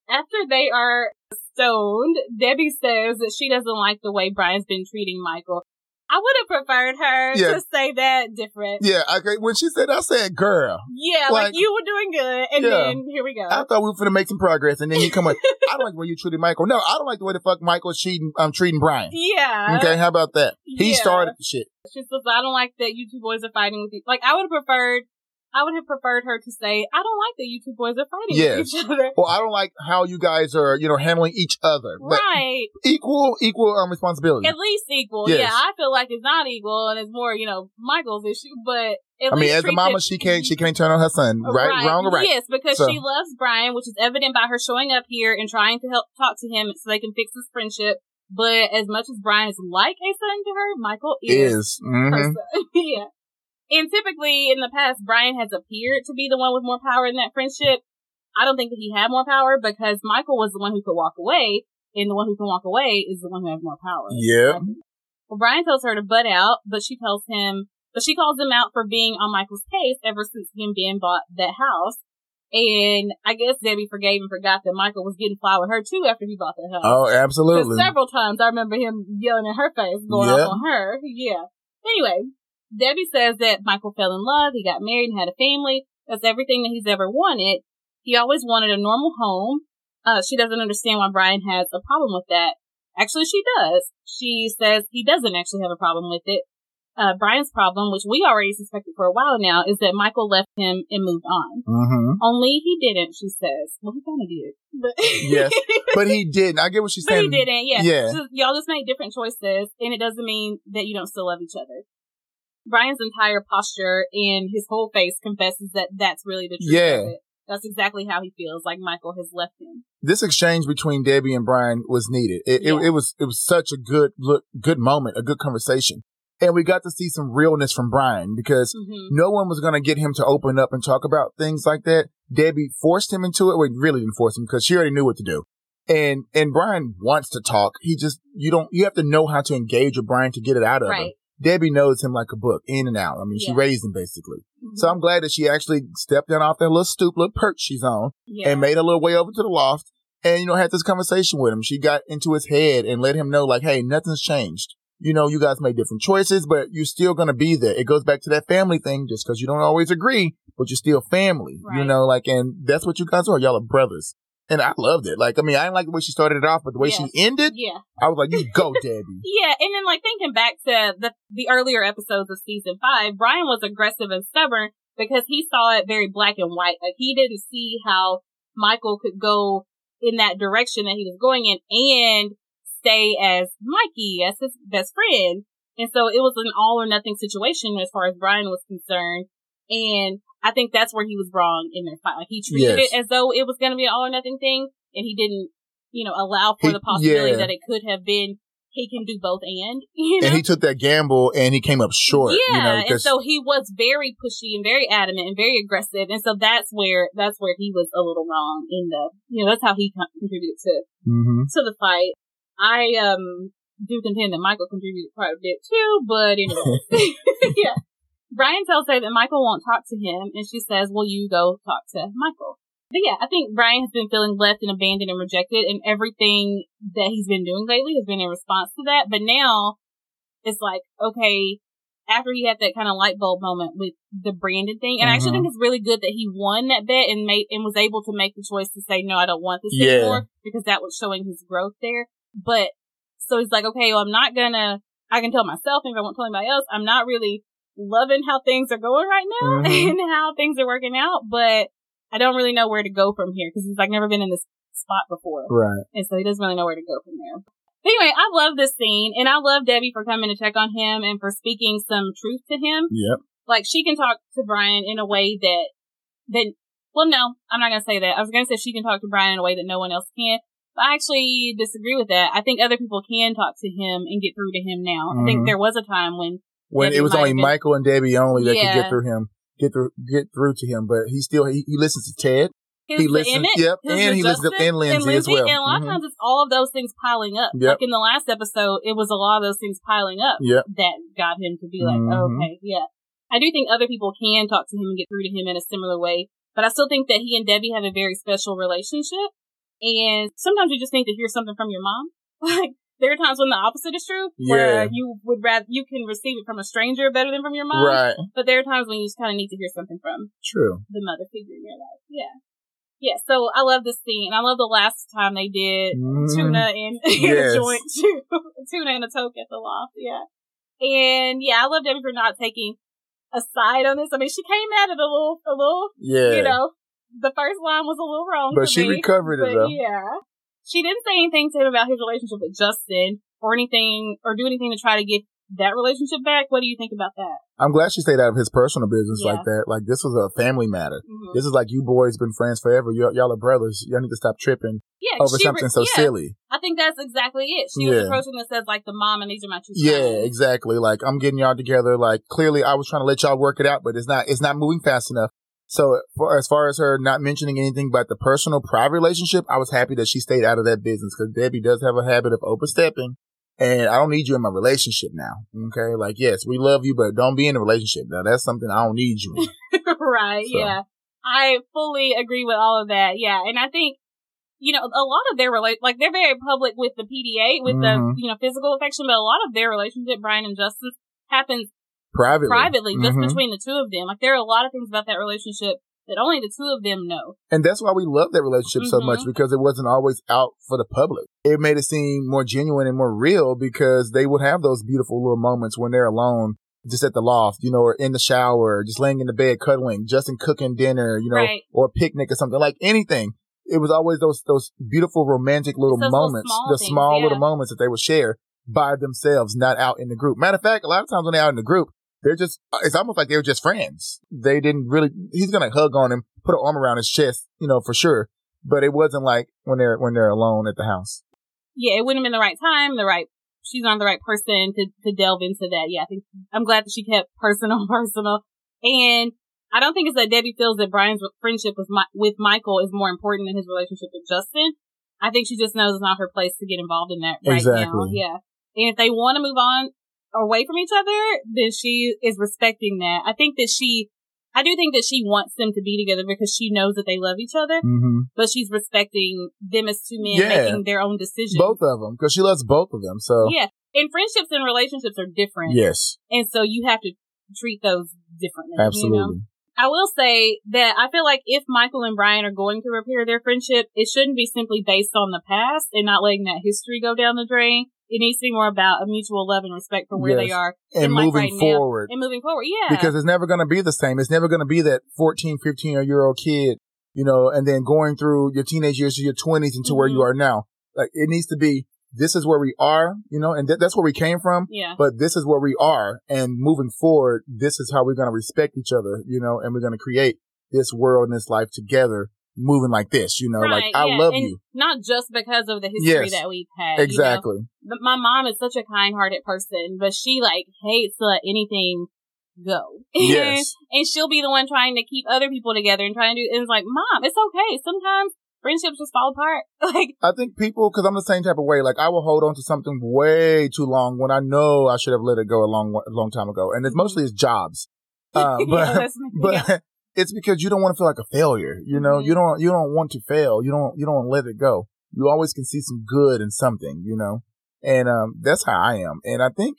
After they are stoned, Debbie says that she doesn't like the way Brian's been treating Michael. I would have preferred her Yeah. to say that different. Yeah. Okay. When she said, I said, girl, Yeah, like, Like- you were doing good, and Yeah. then here we go. I thought we were going to make some progress. And then you come like, (laughs) I don't like the way you treated Michael. No, I don't like the way the fuck Michael's treating, I'm um, treating Brian. yeah. Okay. How about that? He Yeah. started the shit. She says, I don't like that you two boys are fighting with each Like, I would have preferred, I would have preferred her to say, I don't like that you two boys are fighting Yes. with each other. Well, I don't like how you guys are, you know, handling each other. Right. equal, equal um, responsibility. At least equal. Yes. Yeah, I feel like it's not equal and it's more, you know, Michael's issue, but at I mean, as a mama, she can't, she can't turn on her son. Right, wrong or right. Yes, because So- she loves Brian, which is evident by her showing up here and trying to help talk to him so they can fix this friendship. But as much as Brian is like a son to her, Michael is, Is. her hmm son. (laughs) yeah. And typically in the past, Brian has appeared to be the one with more power in that friendship. I don't think that he had more power because Michael was the one who could walk away, and the one who can walk away is the one who has more power. Yeah. Um, well, Brian tells her to butt out, but she tells him, but she calls him out for being on Michael's case ever since him being bought that house. And I guess Debbie forgave and forgot that Michael was getting fly with her too after he bought that house. Oh, absolutely. several times I remember him yelling in her face, going Yeah. off on her. Yeah. Anyway, Debbie says that Michael fell in love, he got married and had a family. That's everything that he's ever wanted. He always wanted a normal home. Uh, she doesn't understand why Brian has a problem with that. Actually, she does. She says he doesn't actually have a problem with it. Uh, Brian's problem, which we already suspected for a while now, is that Michael left him and moved on. hmm Only he didn't, she says. Well, he kind of did. But Yes, But he didn't. I get what she's saying. but he didn't, yeah. Yeah. So y'all just made different choices, and it doesn't mean that you don't still love each other. Brian's entire posture and his whole face confesses that that's really the truth Yeah. of it. That's exactly how he feels, like Michael has left him. This exchange between Debbie and Brian was needed. It, Yeah. it, it was it was such a good look, good moment, a good conversation, and we got to see some realness from Brian because hmm no one was going to get him to open up and talk about things like that. Debbie forced him into it. Well, really didn't force him because she already knew what to do. And and Brian wants to talk. He just you don't you have to know how to engage with Brian to get it out of him. Right. Debbie knows him like a book, in and out. I mean, she Yeah. raised him basically. Mhm. So I'm glad that she actually stepped down off that little stoop, little perch she's on, yeah. and made a little way over to the loft, and you know had this conversation with him. She got into his head and let him know like, hey, nothing's changed. You know, you guys made different choices, but you're still gonna be there. It goes back to that family thing, just because you don't always agree, but you're still family. You know, like, and that's what you guys are. Y'all are brothers. And I loved it. Like, I mean, I didn't like the way she started it off, but the way she ended, yeah. I was like, you go, (laughs) Debbie. Yeah, and then like thinking back to the the earlier episodes of season five, Brian was aggressive and stubborn because he saw it very black and white. Like he didn't see how Michael could go in that direction that he was going in and stay as Mikey, as his best friend. And so it was an all or nothing situation as far as Brian was concerned. And I think that's where he was wrong in their fight. Like he treated Yes. it as though it was going to be an all or nothing thing, and he didn't, you know, allow for He- the possibility yeah. that it could have been he can do both and (laughs) you know And he took that gamble and he came up short. yeah you know, and so he was very pushy and very adamant and very aggressive and so that's where that's where he was a little wrong in the you know that's how he contributed to Mhm. to the fight i um do contend that michael contributed quite a bit too but anyway (laughs) (laughs) yeah brian tells her that michael won't talk to him and she says well you go talk to michael but yeah, I think Brian has been feeling left and abandoned and rejected, and everything that he's been doing lately has been in response to that. But now it's like, okay, after he had that kind of light bulb moment with the Brandon thing, and I actually Mhm. think it's really good that he won that bet and made and was able to make the choice to say, no, I don't want this Yeah. anymore because that was showing his growth there. But so he's like, okay, well, I'm not gonna. I can tell myself and if I won't tell anybody else. I'm not really loving how things are going right now Mhm. (laughs) and how things are working out, but I don't really know where to go from here because he's like never been in this spot before. Right. And so he doesn't really know where to go from there. But anyway, I love this scene and I love Debbie for coming to check on him and for speaking some truth to him. Yep. Like she can talk to Brian in a way that, that, well, no, I'm not going to say that. I was going to say she can talk to Brian in a way that no one else can. But I actually disagree with that. I think other people can talk to him and get through to him now. I think Mhm. there was a time when, When Debbie it was only Michael and Debbie only that could get through him, get through, get through to him. But he still he, he listens to Ted. his he listens, yep, his and he listens to Justin, and Lindsay, as well. And a lot Mhm. of times it's all of those things piling up. Yep. Like in the last episode, it was a lot of those things piling up Yep. that got him to be like, Mhm. okay, yeah. I do think other people can talk to him and get through to him in a similar way, but I still think that he and Debbie have a very special relationship. And sometimes you just need to hear something from your mom. (laughs) Like there are times when the opposite is true, where Yeah. you would rather you can receive it from a stranger better than from your mom. Right. But there are times when you just kind of need to hear something from True. the mother figure in your life. Yeah. Yeah, so I love this scene. I love the last time they did Mhm. tuna and, (laughs) Yes. a joint (laughs) tuna and a toke at the loft. Yeah. And yeah, I love Debbie for not taking a side on this. I mean, she came at it a little, a little, Yeah. you know, the first line was a little wrong. but she me, recovered it though. yeah. She didn't say anything to him about his relationship with Justin or anything, or do anything to try to get that relationship back. What do you think about that? I'm glad she stayed out of his personal business Yeah. like that. Like this was a family matter. Mhm. This is like you boys been friends forever. You, y'all are brothers. Y'all need to stop tripping Yeah, over she re- something so yeah, silly. I think that's exactly it. She was approaching this as like the mom, and these are my two Yeah, exactly. Like I'm getting y'all together. Like clearly, I was trying to let y'all work it out, but it's not. It's not moving fast enough. So, as far as her not mentioning anything about the personal, private relationship, I was happy that she stayed out of that business because Debbie does have a habit of overstepping, and I don't need you in my relationship now. Okay, like yes, we love you, but don't be in a relationship. Now that's something I don't need you in. (laughs) right. So. Yeah, I fully agree with all of that. Yeah, and I think you know a lot of their relate like they're very public with the PDA with Mhm. the you know physical affection, but a lot of their relationship, Brian and Justin, happens privately. privately, just Mhm. between the two of them. Like there are a lot of things about that relationship that only the two of them know. And that's why we love that relationship so Mhm. much because it wasn't always out for the public. It made it seem more genuine and more real because they would have those beautiful little moments when they're alone, just at the loft, you know, or in the shower, just laying in the bed cuddling, Justin cooking dinner, you know, Right. or a picnic or something like anything. It was always those those beautiful romantic little moments, small the things, small yeah. little moments that they would share by themselves, not out in the group. Matter of fact, a lot of times when they're out in the group, they're just, it's almost like they were just friends. They didn't really, he's going to hug on him, put an arm around his chest, you know, for sure. But it wasn't like when they're, when they're alone at the house. Yeah, it wouldn't have been the right time, the right. She's not the right person to to delve into that. Yeah, I think I'm glad that she kept (laughs) personal, personal, and I don't think it's that Debbie feels that Brian's friendship with Mi- with Michael is more important than his relationship with Justin. I think she just knows it's not her place to get involved in that right now. Yeah, and if they want to move on away from each other, then she is respecting that. I think that she, I do think that she wants them to be together because she knows that they love each other, Mm-hmm. but she's respecting them as two men Yeah. making their own decisions. Both of them, because she loves both of them. So, Yeah. And friendships and relationships are different. yes, And so you have to treat those differently. absolutely. You know? I will say that I feel like if Michael and Brian are going to repair their friendship, it shouldn't be simply based on the past and not letting that history go down the drain. It needs to be more about a mutual love and respect for where they are And moving right now. forward. and moving forward. Yeah. because it's never going to be the same. It's never going to be that 14, 15 year old kid, you know, and then going through your teenage years to your twenties into where you Mhm. are now. Like it needs to be, this is where we are, you know, and th- that's where we came from, yeah. but this is where we are. And moving forward, this is how we're going to respect each other, you know, and we're going to create this world and this life together moving like this, you know, like I yeah. love and you. Not just because of the history Yes. that we've had. you know? Exactly. But my mom is such a kind-hearted person, but she like hates to let anything go. (laughs) Yes. and she'll be the one trying to keep other people together and trying to do. And it's like, mom, it's okay. Sometimes friendships just fall apart. (laughs) like, I think people, cause I'm the same type of way, like I will hold on to something way too long when I know I should have let it go a long, a long time ago. And it's mostly it's jobs. (laughs) Uh, but, yeah. but it's because you don't want to feel like a failure. You know, Mhm. you don't, you don't want to fail. You don't, you don't let it go. You always can see some good in something, you know, and, um, that's how I am. And I think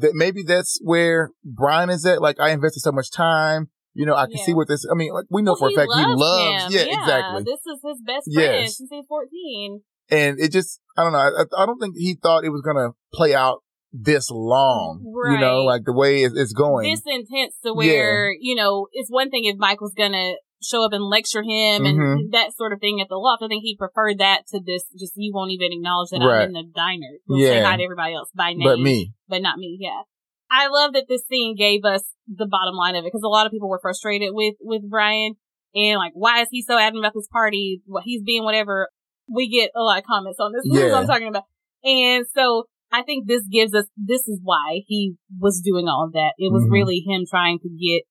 that maybe that's where Brian is at. Like I invested so much time. You know, I can Yeah. see what this, I mean, like we know Well, for a fact he loves loves, him. yeah, exactly. This is his best friend Yes. since he's 14. and it just I don't know. I, I don't think he thought it was gonna play out this long. You know, like the way it's, going. this intense to where you know it's one thing if Mike was gonna show up and lecture him and Mhm. that sort of thing at the loft. I think he preferred that to this. Just you won't even acknowledge that Right. I'm in the diner. We'll say Yeah. hi to everybody else by name, but me. but not me. Yeah, I love that this scene gave us the bottom line of it because a lot of people were frustrated with with Brian and like why is he so adamant about this party? What he's being whatever. We get a lot of comments on this. (laughs) This is what Yeah. I'm talking about. And so I think this gives us, this is why he was doing all of that. It was Mhm. really him trying to get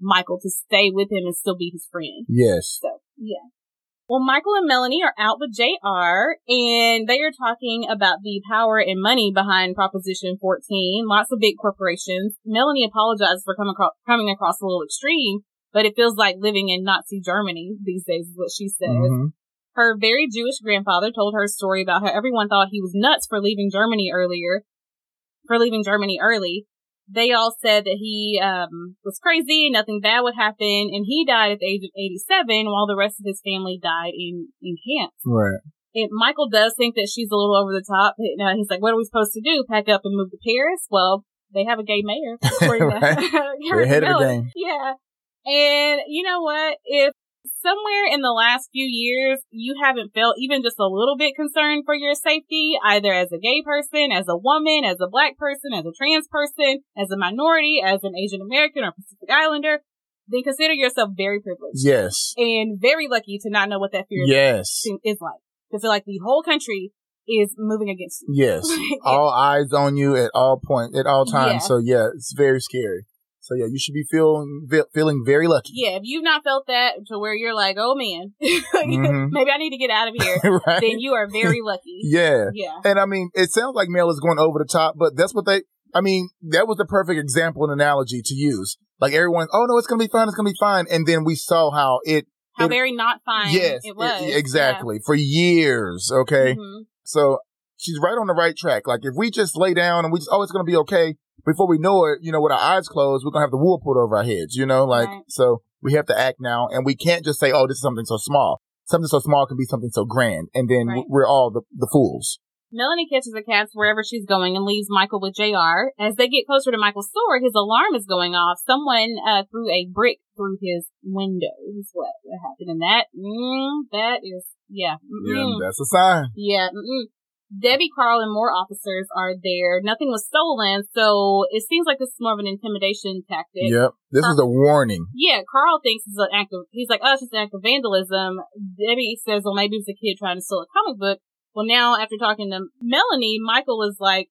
Michael to stay with him and still be his friend. Yes. So, yeah. Well, Michael and Melanie are out with JR and they are talking about the power and money behind Proposition 14. Lots of big corporations. Melanie apologizes for coming across, coming across a little extreme, but it feels like living in Nazi Germany these days is what she says. Mhm. Her very Jewish grandfather told her a story about how everyone thought he was nuts for leaving Germany earlier, for leaving Germany early. They all said that he um, was crazy, nothing bad would happen, and he died at the age of 87 while the rest of his family died in, in camps. Right. And Michael does think that she's a little over the top. And, uh, he's like, what are we supposed to do? Pack up and move to Paris? Well, they have a gay mayor. (laughs) Right. (laughs) They're ahead of the game. Yeah. And you know what? If somewhere in the last few years you haven't felt even just a little bit concerned for your safety, either as a gay person, as a woman, as a black person, as a trans person, as a minority, as an Asian American or Pacific Islander, then consider yourself very privileged Yes. and very lucky to not know what that fear Yes. is like. To feel like the whole country is moving against you. Yes. (laughs) All eyes on you at all point, at all times. Yeah. So yeah, it's very scary. So yeah, you should be feeling feeling very lucky. Yeah, if you've not felt that to where you're like, oh man, (laughs) Mhm. maybe I need to get out of here, (laughs) right? then you are very lucky. (laughs) yeah. Yeah. And I mean, it sounds like Mel is going over the top, but that's what they, I mean, that was the perfect example and analogy to use. Like everyone, oh no, it's going to be fine. It's going to be fine. And then we saw how it, How It- very not fine yes, it was. it- exactly for years. Okay. Mhm. So she's right on the right track. Like if we just lay down and we just, oh, it's going to be okay. Before we know it, you know, with our eyes closed, we're going to have the wool pulled over our heads, you know, like, Right. so we have to act now and we can't just say, oh, this is something so small. Something so small can be something so grand. And then Right. we're all the, the fools. Melanie catches a cab wherever she's going and leaves Michael with JR. As they get closer to Michael's store, his alarm is going off. Someone uh, threw a brick through his window. Is what happened. And that, mm, that is, yeah. Yeah, mm-mm. that's a sign. Yeah. Mm-mm. Debbie, Carl, and more officers are there. Nothing was stolen, so it seems like this is more of an intimidation tactic. Yep. This is a warning. Yeah, Carl thinks it's an act of, he's like, oh, it's just an act of vandalism. Debbie says, well, maybe it was a kid trying to steal a comic book. Well, now after talking to Melanie, Michael is like,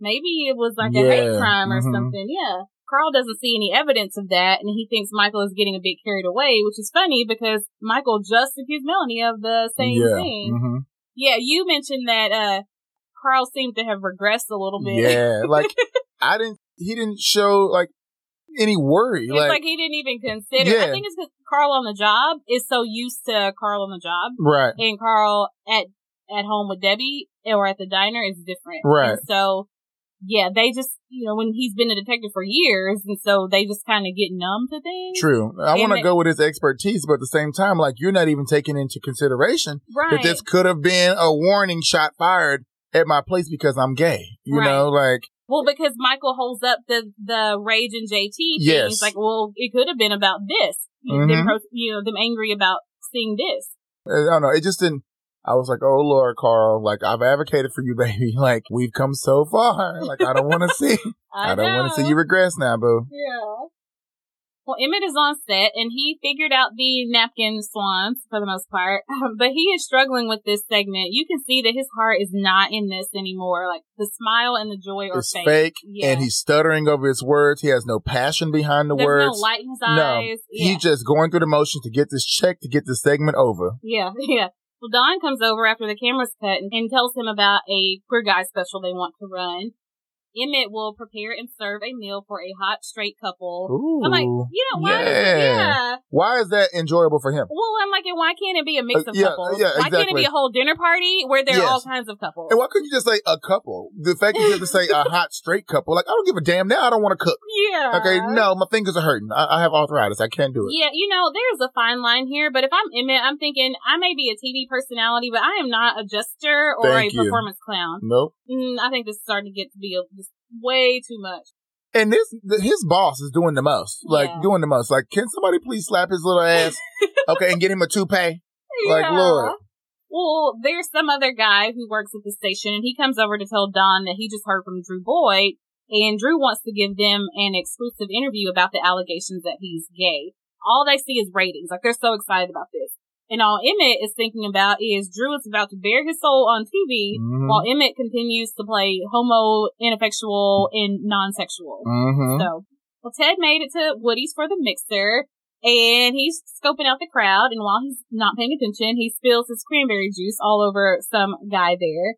maybe it was like a hate crime or mhm. something. Yeah. Carl doesn't see any evidence of that, and he thinks Michael is getting a bit carried away, which is funny because Michael just accused Melanie of the same yeah. thing. hmm Yeah, you mentioned that uh Carl seemed to have regressed a little bit. Yeah. (laughs) Like I didn't, he didn't show like any worry. it's like, like, he didn't even consider. I think it's because Carl on the job is so used to Carl on the job, right. and Carl at at home with Debbie or at the diner is different. Right. And so, yeah, they just you know when he's been a detective for years, and so they just kind of get numb to things. True. I want to go with his expertise, but at the same time, like you're not even taking into consideration Right. that this could have been a warning shot fired at my place because I'm gay. You Right. know, like Well, because Michael holds up the the rage and JT thing. Yes. He's like, well, it could have been about this. You know, Mhm. them, you know, them angry about seeing this. I don't know. It just didn't. I was like, oh Lord, Carl, like I've advocated for you, (laughs) baby. Like we've come so far. Like I don't want to see. (laughs) I, don't want to see you regress now, boo. Yeah. Well, Emmett is on set and he figured out the napkin swans for the most part, (laughs) but he is struggling with this segment. You can see that his heart is not in this anymore. Like the smile and the joy are fake. fake, Yeah. and he's stuttering over his words. He has no passion behind the There's words. no light in his No, eyes. yeah. He's just going through the motions to get this check to get this segment over. Yeah, yeah. Well, Don comes over after the camera's cut and, and tells him about a queer guy special they want to run. Emmett will prepare and serve a meal for a hot straight couple. Ooh, I'm like, you know, why? does it- yeah. yeah. Why is that enjoyable for him? Well, I'm like, and why can't it be a mix Uh, of yeah, couples? yeah, Why can't it be a whole dinner party where there are all kinds of couples? And why couldn't you just say a couple? The fact that you have to say a (laughs) hot straight couple, like I don't give a damn now. I don't want to cook. Yeah. Okay, no, my fingers are hurting. I, I have arthritis. I can't do it. Yeah, you know, there's a fine line here, but if I'm Emmett, I'm thinking I may be a TV personality, but I am not a jester or Thank a you. performance clown. Nope. Mm, I think this is starting to get to be a, just way too much. And this, th- his boss is doing the most. Like Yeah. doing the most. Like, can somebody please slap his little ass? (laughs) okay, and get him a toupee. Like, Lord. Well, there's some other guy who works at the station, and he comes over to tell Don that he just heard from Drew Boyd, and Drew wants to give them an exclusive interview about the allegations that he's gay. All they see is ratings. Like, they're so excited about this. And all Emmett is thinking about is Drew is about to bare his soul on TV, Mhm. while Emmett continues to play homo, ineffectual, and non-sexual. Mm-hmm. So, well, Ted made it to Woody's for the mixer, and he's scoping out the crowd. And while he's not paying attention, he spills his cranberry juice all over some guy there.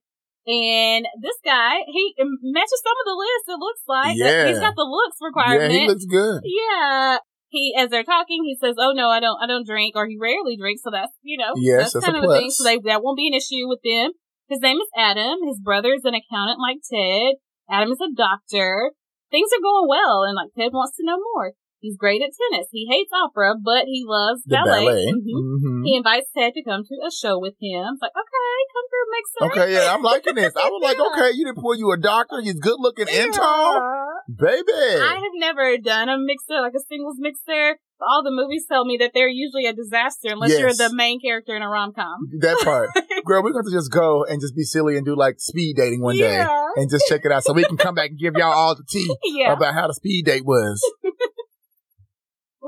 And this guy, he matches some of the list. It looks like Yeah. he's got the looks requirement. yeah, he looks good. Yeah. He, as they're talking, he says, "Oh no, I don't, I don't drink," or he rarely drinks. So that's, you know, Yes, that's that's a kind of a thing. So they, that won't be an issue with them. His name is Adam. His brother is an accountant like Ted. Adam is a doctor. Things are going well, and like Ted wants to know more. He's great at tennis. He hates opera, but he loves The ballet. Mhm. Mhm. He invites Ted to come to a show with him. It's like, okay, come through, mixer. Okay, yeah, I'm liking this. I was like, (laughs) Yeah. okay, you didn't pull you a doctor. He's good looking and tall. Baby. I have never done a mixer, like a singles mixer. All the movies tell me that they're usually a disaster unless Yes. you're the main character in a rom com. that part. (laughs) Girl, we're going to just go and just be silly and do like speed dating one day and just check it out so we can come back and give y'all all the tea (laughs) Yeah. about how the speed date was.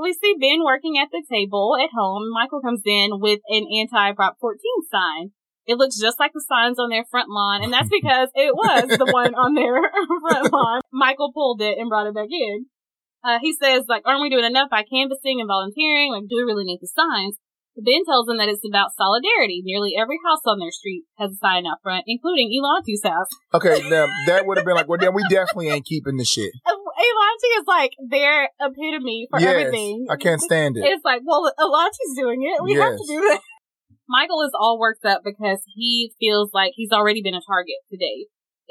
We see Ben working at the table at home. Michael comes in with an anti Prop 14 sign. It looks just like the signs on their front lawn, and that's because it was the (laughs) one on their (laughs) front lawn. Michael pulled it and brought it back in. Uh, he says, like, aren't we doing enough by canvassing and volunteering? Like, do we really need the signs? Ben tells them that it's about solidarity. Nearly every house on their street has a sign out front, including Elantu's house. Okay, (laughs) now that would have been like, well, then we definitely ain't keeping the shit. Elantu is like their epitome for yes, everything. I can't stand it. It's like, well, Elantu's doing it. We have to do that. (laughs) Michael is all worked up because he feels like he's already been a target today.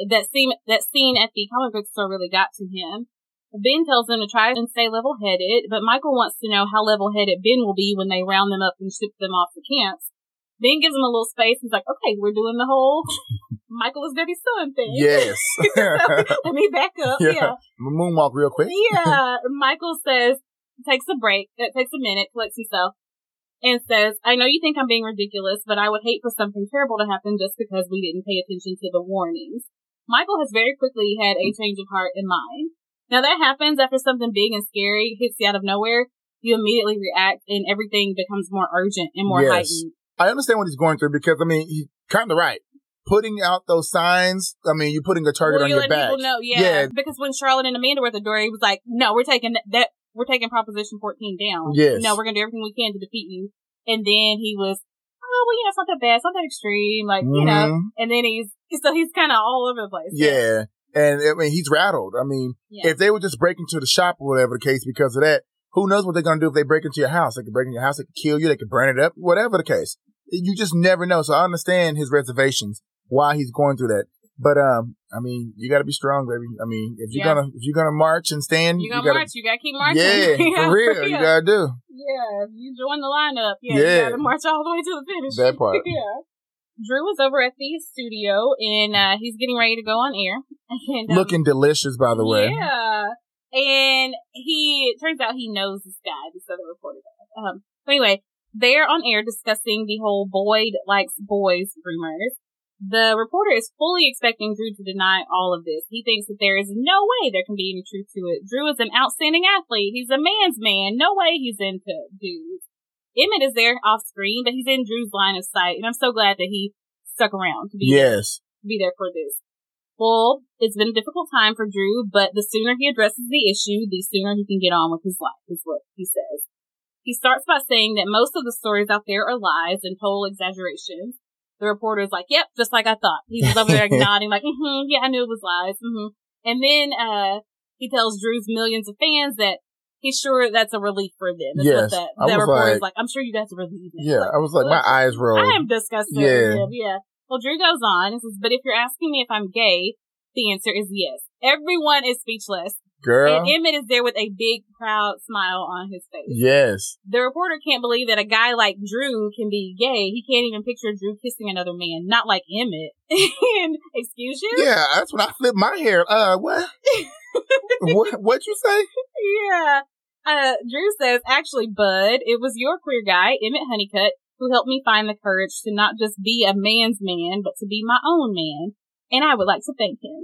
That scene, that scene at the comic book store really got to him. Ben tells him to try and stay level headed, but Michael wants to know how level headed Ben will be when they round them up and ship them off to camps. Ben gives him a little space. He's like, okay, we're doing the whole Michael is Debbie's son thing. Yes. (laughs) Let me back up. Yeah. yeah. Moonwalk real quick. Yeah, (laughs) Michael says, takes a break, it takes a minute, collects himself, and says, I know you think I'm being ridiculous, but I would hate for something terrible to happen just because we didn't pay attention to the warnings. Michael has very quickly had a change of heart and mind. Now that happens after something big and scary hits you out of nowhere. You immediately react and everything becomes more urgent and more Yes. heightened. I understand what he's going through because I mean he's kind of right. Putting out those signs, I mean, you're putting a target Well, on you your back. people know, yeah. Yeah. Because when Charlotte and Amanda were at the door, he was like, "No, we're taking that. We're taking Proposition 14 down. Yes. No, we're gonna do everything we can to defeat you." And then he was, "Oh, well, you know, it's not that bad. It's not that extreme. Like, you know." Mhm. And then he's so he's kind of all over the place. Yeah. And I mean, he's rattled. I mean, Yeah. if they would just break into the shop or whatever the case because of that, who knows what they're going to do if they break into your house? They could break into your house, they could kill you, they could burn it up, whatever the case. You just never know. So I understand his reservations, why he's going through that. But, um, I mean, you got to be strong, baby. I mean, if you're Yeah. gonna, if you're gonna march and stand, You you gotta march. You gotta keep marching. yeah, (laughs) for real, you gotta do Yeah, you join the lineup, yeah, Yeah. you gotta march all the way to the finish. that part. (laughs) yeah. Drew was over at the studio and uh, he's getting ready to go on air. (laughs) And, um, Looking delicious, by the way. Yeah. And he, turns out he knows this guy, this other reporter. Um, so anyway, they're on air discussing the whole Boyd likes boys rumors. The reporter is fully expecting Drew to deny all of this. He thinks that there is no way there can be any truth to it. Drew is an outstanding athlete. He's a man's man. No way he's into dudes. Emmett is there off screen, but he's in Drew's line of sight, and I'm so glad that he stuck around to be there Yes. be there for this. Well, it's been a difficult time for Drew, but the sooner he addresses the issue, the sooner he can get on with his life, is what he says. He starts by saying that most of the stories out there are lies and total exaggerations. The reporter's like, yep, just like I thought. He's over there (laughs) nodding like, mm-hmm, yeah, I knew it was lies. Mm-hmm. And then, uh, he tells Drew's millions of fans that he's sure that's a relief for them. That's Yes. what that, that was report like- is like. I'm sure you guys are relieved. Yeah, I was like, my eyes rolled. I am disgusted Yeah. Yeah. Well, Drew goes on and says, but if you're asking me if I'm gay, the answer is yes. Everyone is speechless. Girl, And Emmett is there with a big, proud smile on his face. yes. The reporter can't believe that a guy like Drew can be gay. He can't even picture Drew kissing another man, not like Emmett. (laughs) and excuse you? Yeah, that's when I flipped my hair. Uh, what? (laughs) what? What you say? Yeah. Uh, Drew says, actually, Bud, it was your queer guy, Emmett Honeycutt, who helped me find the courage to not just be a man's man, but to be my own man. And I would like to thank him.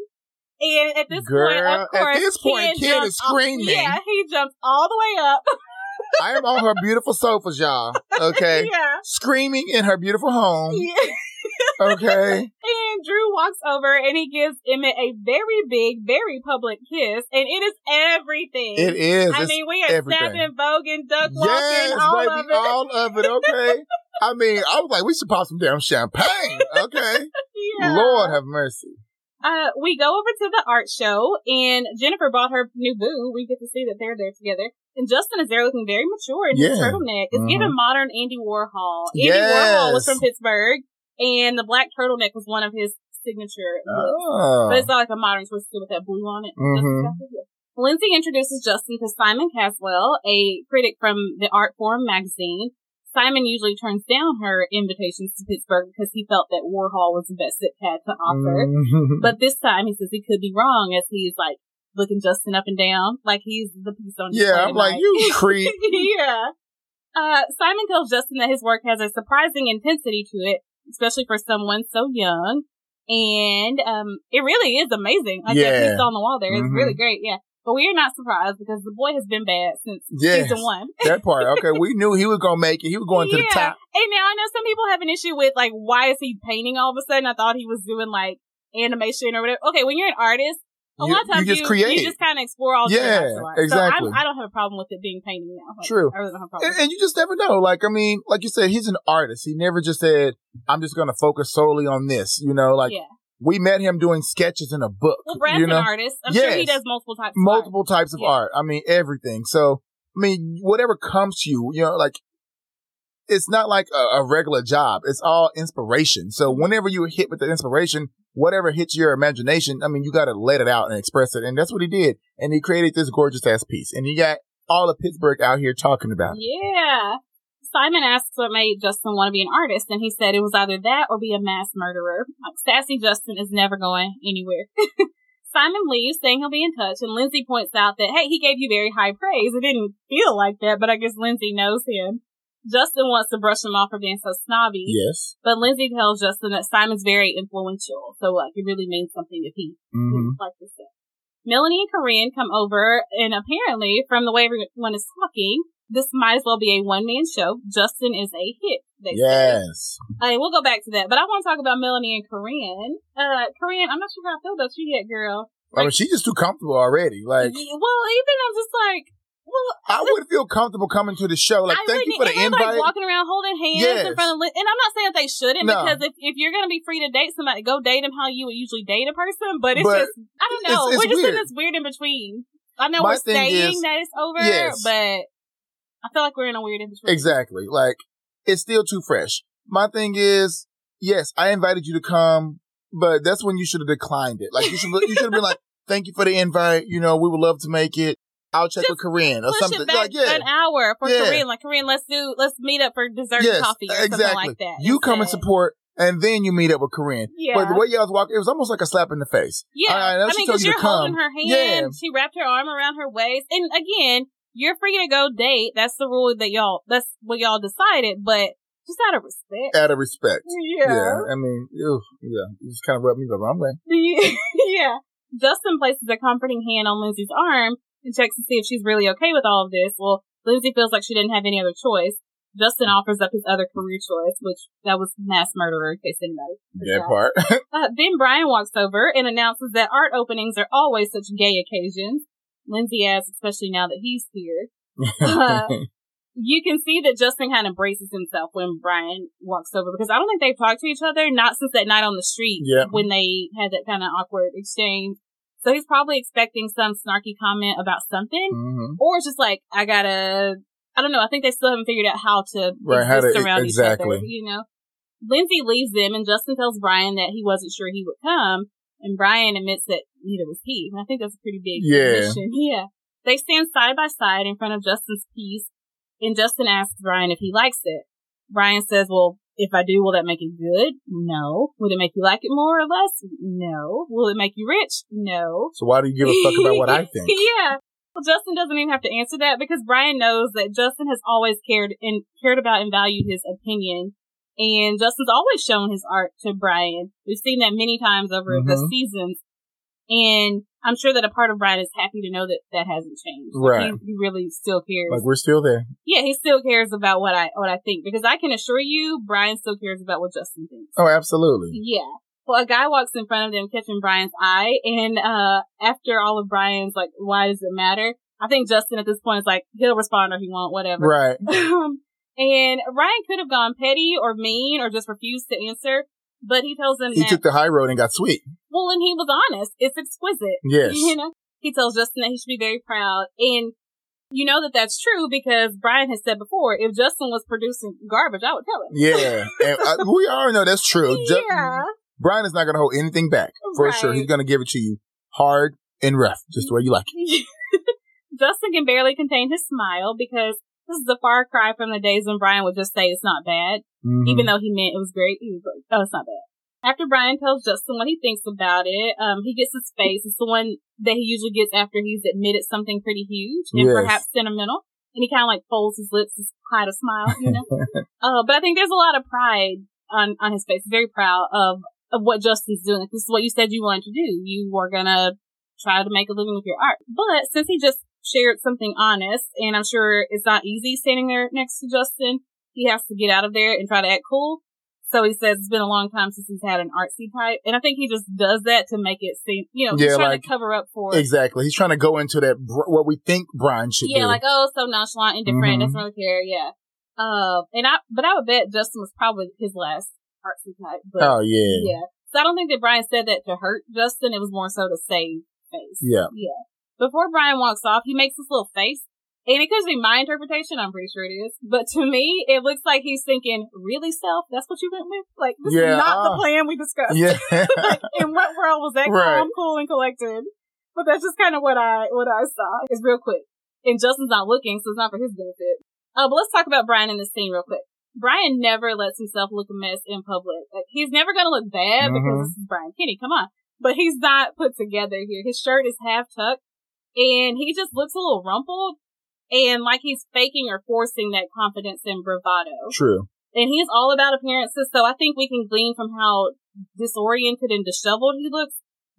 And at this Girl, point, at of course, this point, Ken Ken is screaming. yeah, he jumps all the way up. (laughs) I am on her beautiful sofas, y'all. Okay, (laughs) yeah. screaming in her beautiful home. Yeah. Okay, (laughs) And Drew walks over and he gives Emmett a very big, very public kiss, and it is everything. it is. I It's- mean, we are snapping, voguing, duck walking, yes, all baby, of it. all of it. Okay. I mean, I was like, we should pop some damn champagne. Okay. Yeah. Lord have mercy. Uh, we go over to the art show, and Jennifer bought her new boo. We get to see that they're there together. And Justin is there looking very mature in his turtleneck. It's Mhm. given modern Andy Warhol. Andy Yes. Warhol was from Pittsburgh, and the black turtleneck was one of his signature looks. Oh. But it's not like a modern twist with that blue on it. Mhm. it. Lindsay introduces Justin to Simon Caswell, a critic from the Art Forum magazine. Simon usually turns down her invitations to Pittsburgh because he felt that Warhol was the best it had to offer. Mhm. But this time he says he could be wrong as he's like looking Justin up and down, like he's the piece on display yeah, I'm like, you (laughs) creep. yeah. Uh, Simon tells Justin that his work has a surprising intensity to it, especially for someone so young. And, um, it really is amazing. Like that Yeah. piece on the wall there is Mhm. really great. Yeah. But we are not surprised because the boy has been bad since Yes. season one. (laughs) that part. Okay, we knew he was gonna make it. He was going to the top. And now I know some people have an issue with like, why is he painting all of a sudden? I thought he was doing like animation or whatever. Okay, when you're an artist, a You- lot of times you just create. you just kind of explore all Yeah, different types of art. exactly. So I'm, I don't have a problem with it being painting now. Like, True. I really don't have a problem. And, and you just never know. Like, I mean, like you said, he's an artist. He never just said, I'm just going to focus solely on this. You know, like yeah. We met him doing sketches in a book. Well, Brad's you know, an artist. I'm sure he does multiple types. of art. multiple types of Yeah. art. I mean, everything. So, I mean, whatever comes to you, you know, like it's not like a, a regular job. It's all inspiration. So whenever you're hit with the inspiration, whatever hits your imagination, I mean, you got to let it out and express it. And that's what he did. And he created this gorgeous ass piece. And you got all of Pittsburgh out here talking about it. Yeah. Simon asks what made Justin want to be an artist, and he said it was either that or be a mass murderer. Like, sassy Justin is never going anywhere. (laughs) Simon leaves, saying he'll be in touch, and Lindsay points out that, hey, he gave you very high praise. It didn't feel like that, but I guess Lindsay knows him. Justin wants to brush him off for being so snobby, Yes. but Lindsay tells Justin that Simon's very influential, so like it really means something if he hmm like this stuff. Melanie and Corinne come over, and apparently, from the way everyone is talking, this might as well be a one man show. Justin is a hit. Say. Yes. Uh, we'll go back to that, but I want to talk about Melanie and Corinne. Uh, Corinne, I'm not sure how I feel about you yet, girl. I mean, she's just too comfortable already. Like, well, even I'm just like, well, I would feel comfortable coming to the show. Like, I thank you for the invite. Like walking around holding hands in front of, li- and I'm not saying that they shouldn't No. because if, if you're gonna be free to date somebody, go date them how you would usually date a person. But it's But just, I don't know, it's- it's we're just in this weird in between. I know My we're saying is- that it's over, Yes. but I feel like we're in a weird in between. Exactly. Like it's still too fresh. My thing is, yes, I invited you to come, but that's when you should have declined it. Like you should, you should have been like, "Thank you for the invite. You know, we would love to make it. I'll check Just with Corinne or something." Like, yeah, an hour for Yeah. Corinne. Like Corinne, let's do, let's meet up for dessert yes, coffee or exactly. something like that. You come and support, and then you meet up with Corinne. Yeah. But the way y'all was walking, it was almost like a slap in the face. Yeah, I- I know I, she mean, because you you're holding her hand. Yeah. She wrapped her arm around her waist, and again, you're free to go date. That's the rule that y'all. That's what y'all decided. But just out of respect. Out of respect. Yeah. I mean, ew, yeah, you just kind of rubbed me the wrong way. yeah. Justin places a comforting hand on Lindsay's arm and checks to see if she's really okay with all of this. Well, Lindsay feels like she didn't have any other choice. Justin offers up his other career choice, which that was mass murderer, in case anybody. That part. (laughs) Uh, then Brian walks over and announces that art openings are always such gay occasions. Lindsay asks, especially now that he's here. (laughs) Uh, you can see that Justin kind of braces himself when Brian walks over because I don't think they've talked to each other, not since that night on the street Yeah. when they had that kind of awkward exchange. So he's probably expecting some snarky comment about something, hmm or it's just like, I gotta, I don't know. I think they still haven't figured out how to Right, how to- around exactly. each other, you know? Lindsay leaves them and Justin tells Brian that he wasn't sure he would come. And Brian admits that neither was he. And I think that's a pretty big Yeah. admission. (laughs) Yeah. They stand side by side in front of Justin's piece and Justin asks Brian if he likes it. Brian says, well, if I do, will that make it good? No. Would it make you like it more or less? No. Will it make you rich? No. So why do you give a fuck about what I (laughs) think? yeah. Well, Justin doesn't even have to answer that because Brian knows that Justin has always cared and cared about and valued his opinion. And Justin's always shown his art to Brian. We've seen that many times over the Mhm. seasons. And I'm sure that a part of Brian is happy to know that that hasn't changed. Like, Right. He, he really still cares. Like we're still there. yeah, he still cares about what I, what I think because I can assure you Brian still cares about what Justin thinks. Oh, absolutely. Yeah. Well, a guy walks in front of them, catching Brian's eye, and uh after all of Brian's like, "Why does it matter?" I think Justin at this point is like, he'll respond or he won't, whatever. Right. Um, (laughs) and Brian could have gone petty or mean or just refused to answer, but he tells him He that. took the high road and got sweet. well, and he was honest. It's exquisite. (laughs) Yes. You know, he tells Justin that he should be very proud, and you know that that's true because Brian has said before, if Justin was producing garbage, I would tell him. Yeah. (laughs) and uh, we all know that's true. Ju- yeah. Brian is not going to hold anything back. For sure. He's going to give it to you hard and rough, just the way you like it. (laughs) Justin can barely contain his smile because this is a far cry from the days when Brian would just say it's not bad, Mhm. even though he meant it was great. He was like, "Oh, it's not bad." After Brian tells Justin what he thinks about it, um, he gets his face. It's the one that he usually gets after he's admitted something pretty huge and Yes. perhaps sentimental. And he kind of like folds his lips to hide a smile, you know. (laughs) uh, but I think there's a lot of pride on on his face. Very proud of of what Justin's doing. This is what you said you wanted to do. You were gonna try to make a living with your art. But since he just shared something honest, and I'm sure it's not easy standing there next to Justin, he has to get out of there and try to act cool. So he says it's been a long time since he's had an artsy type, and I think he just does that to make it seem, you know, he's Yeah, trying like- to cover up for, Exactly. He's trying to go into that, br- what we think Brian should be. yeah, do. like oh, so nonchalant, indifferent, Mhm. doesn't really care, yeah. Uh, and I, but I would bet Justin was probably his last artsy type, but oh, yeah. yeah. So I don't think that Brian said that to hurt Justin. It was more so to save face. Yeah. Yeah. Before Brian walks off, he makes this little face. And it could be my interpretation. I'm pretty sure it is. But to me, it looks like he's thinking, really, self? That's what you went with? Like, this Yeah, is not the uh, plan we discussed. Yeah. (laughs) (laughs) like, in what world was that Right. calm, cool, and collected? But that's just kind of what I, what I saw. It's real quick. And Justin's not looking, so it's not for his benefit. Uh, but let's talk about Brian in this scene real quick. Brian never lets himself look a mess in public. Like, he's never gonna look bad Mhm. because this is Brian Kinney. Come on. But he's not put together here. His shirt is half tucked and he just looks a little rumpled and like he's faking or forcing that confidence and bravado. True. And he's all about appearances. So I think we can glean from how disoriented and disheveled he looks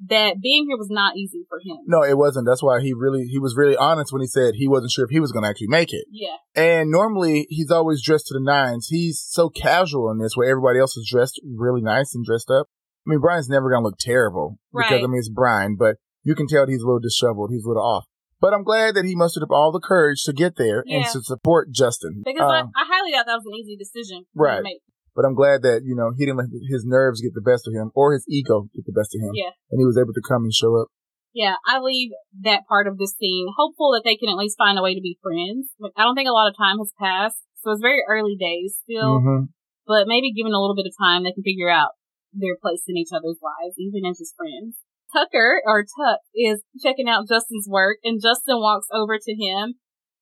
that being here was not easy for him. No, it wasn't. That's why he really, he was really honest when he said he wasn't sure if he was going to actually make it. Yeah. And normally he's always dressed to the nines. He's so casual in this where everybody else is dressed really nice and dressed up. I mean, Brian's never going to look terrible because, I mean, it's Brian, but you can tell he's a little disheveled. He's a little off. But I'm glad that he mustered up all the courage to get there and to support Justin. Because Um, I, I highly doubt that was an easy decision Right. to make. but I'm glad that, you know, he didn't let his nerves get the best of him or his ego get the best of him. Yeah. And he was able to come and show up. Yeah, I leave that part of this scene hopeful that they can at least find a way to be friends. Like, I don't think a lot of time has passed, so it's very early days still. hmm But maybe given a little bit of time, they can figure out their place in each other's lives, even as just friends. Tucker, or Tuck, is checking out Justin's work, and Justin walks over to him.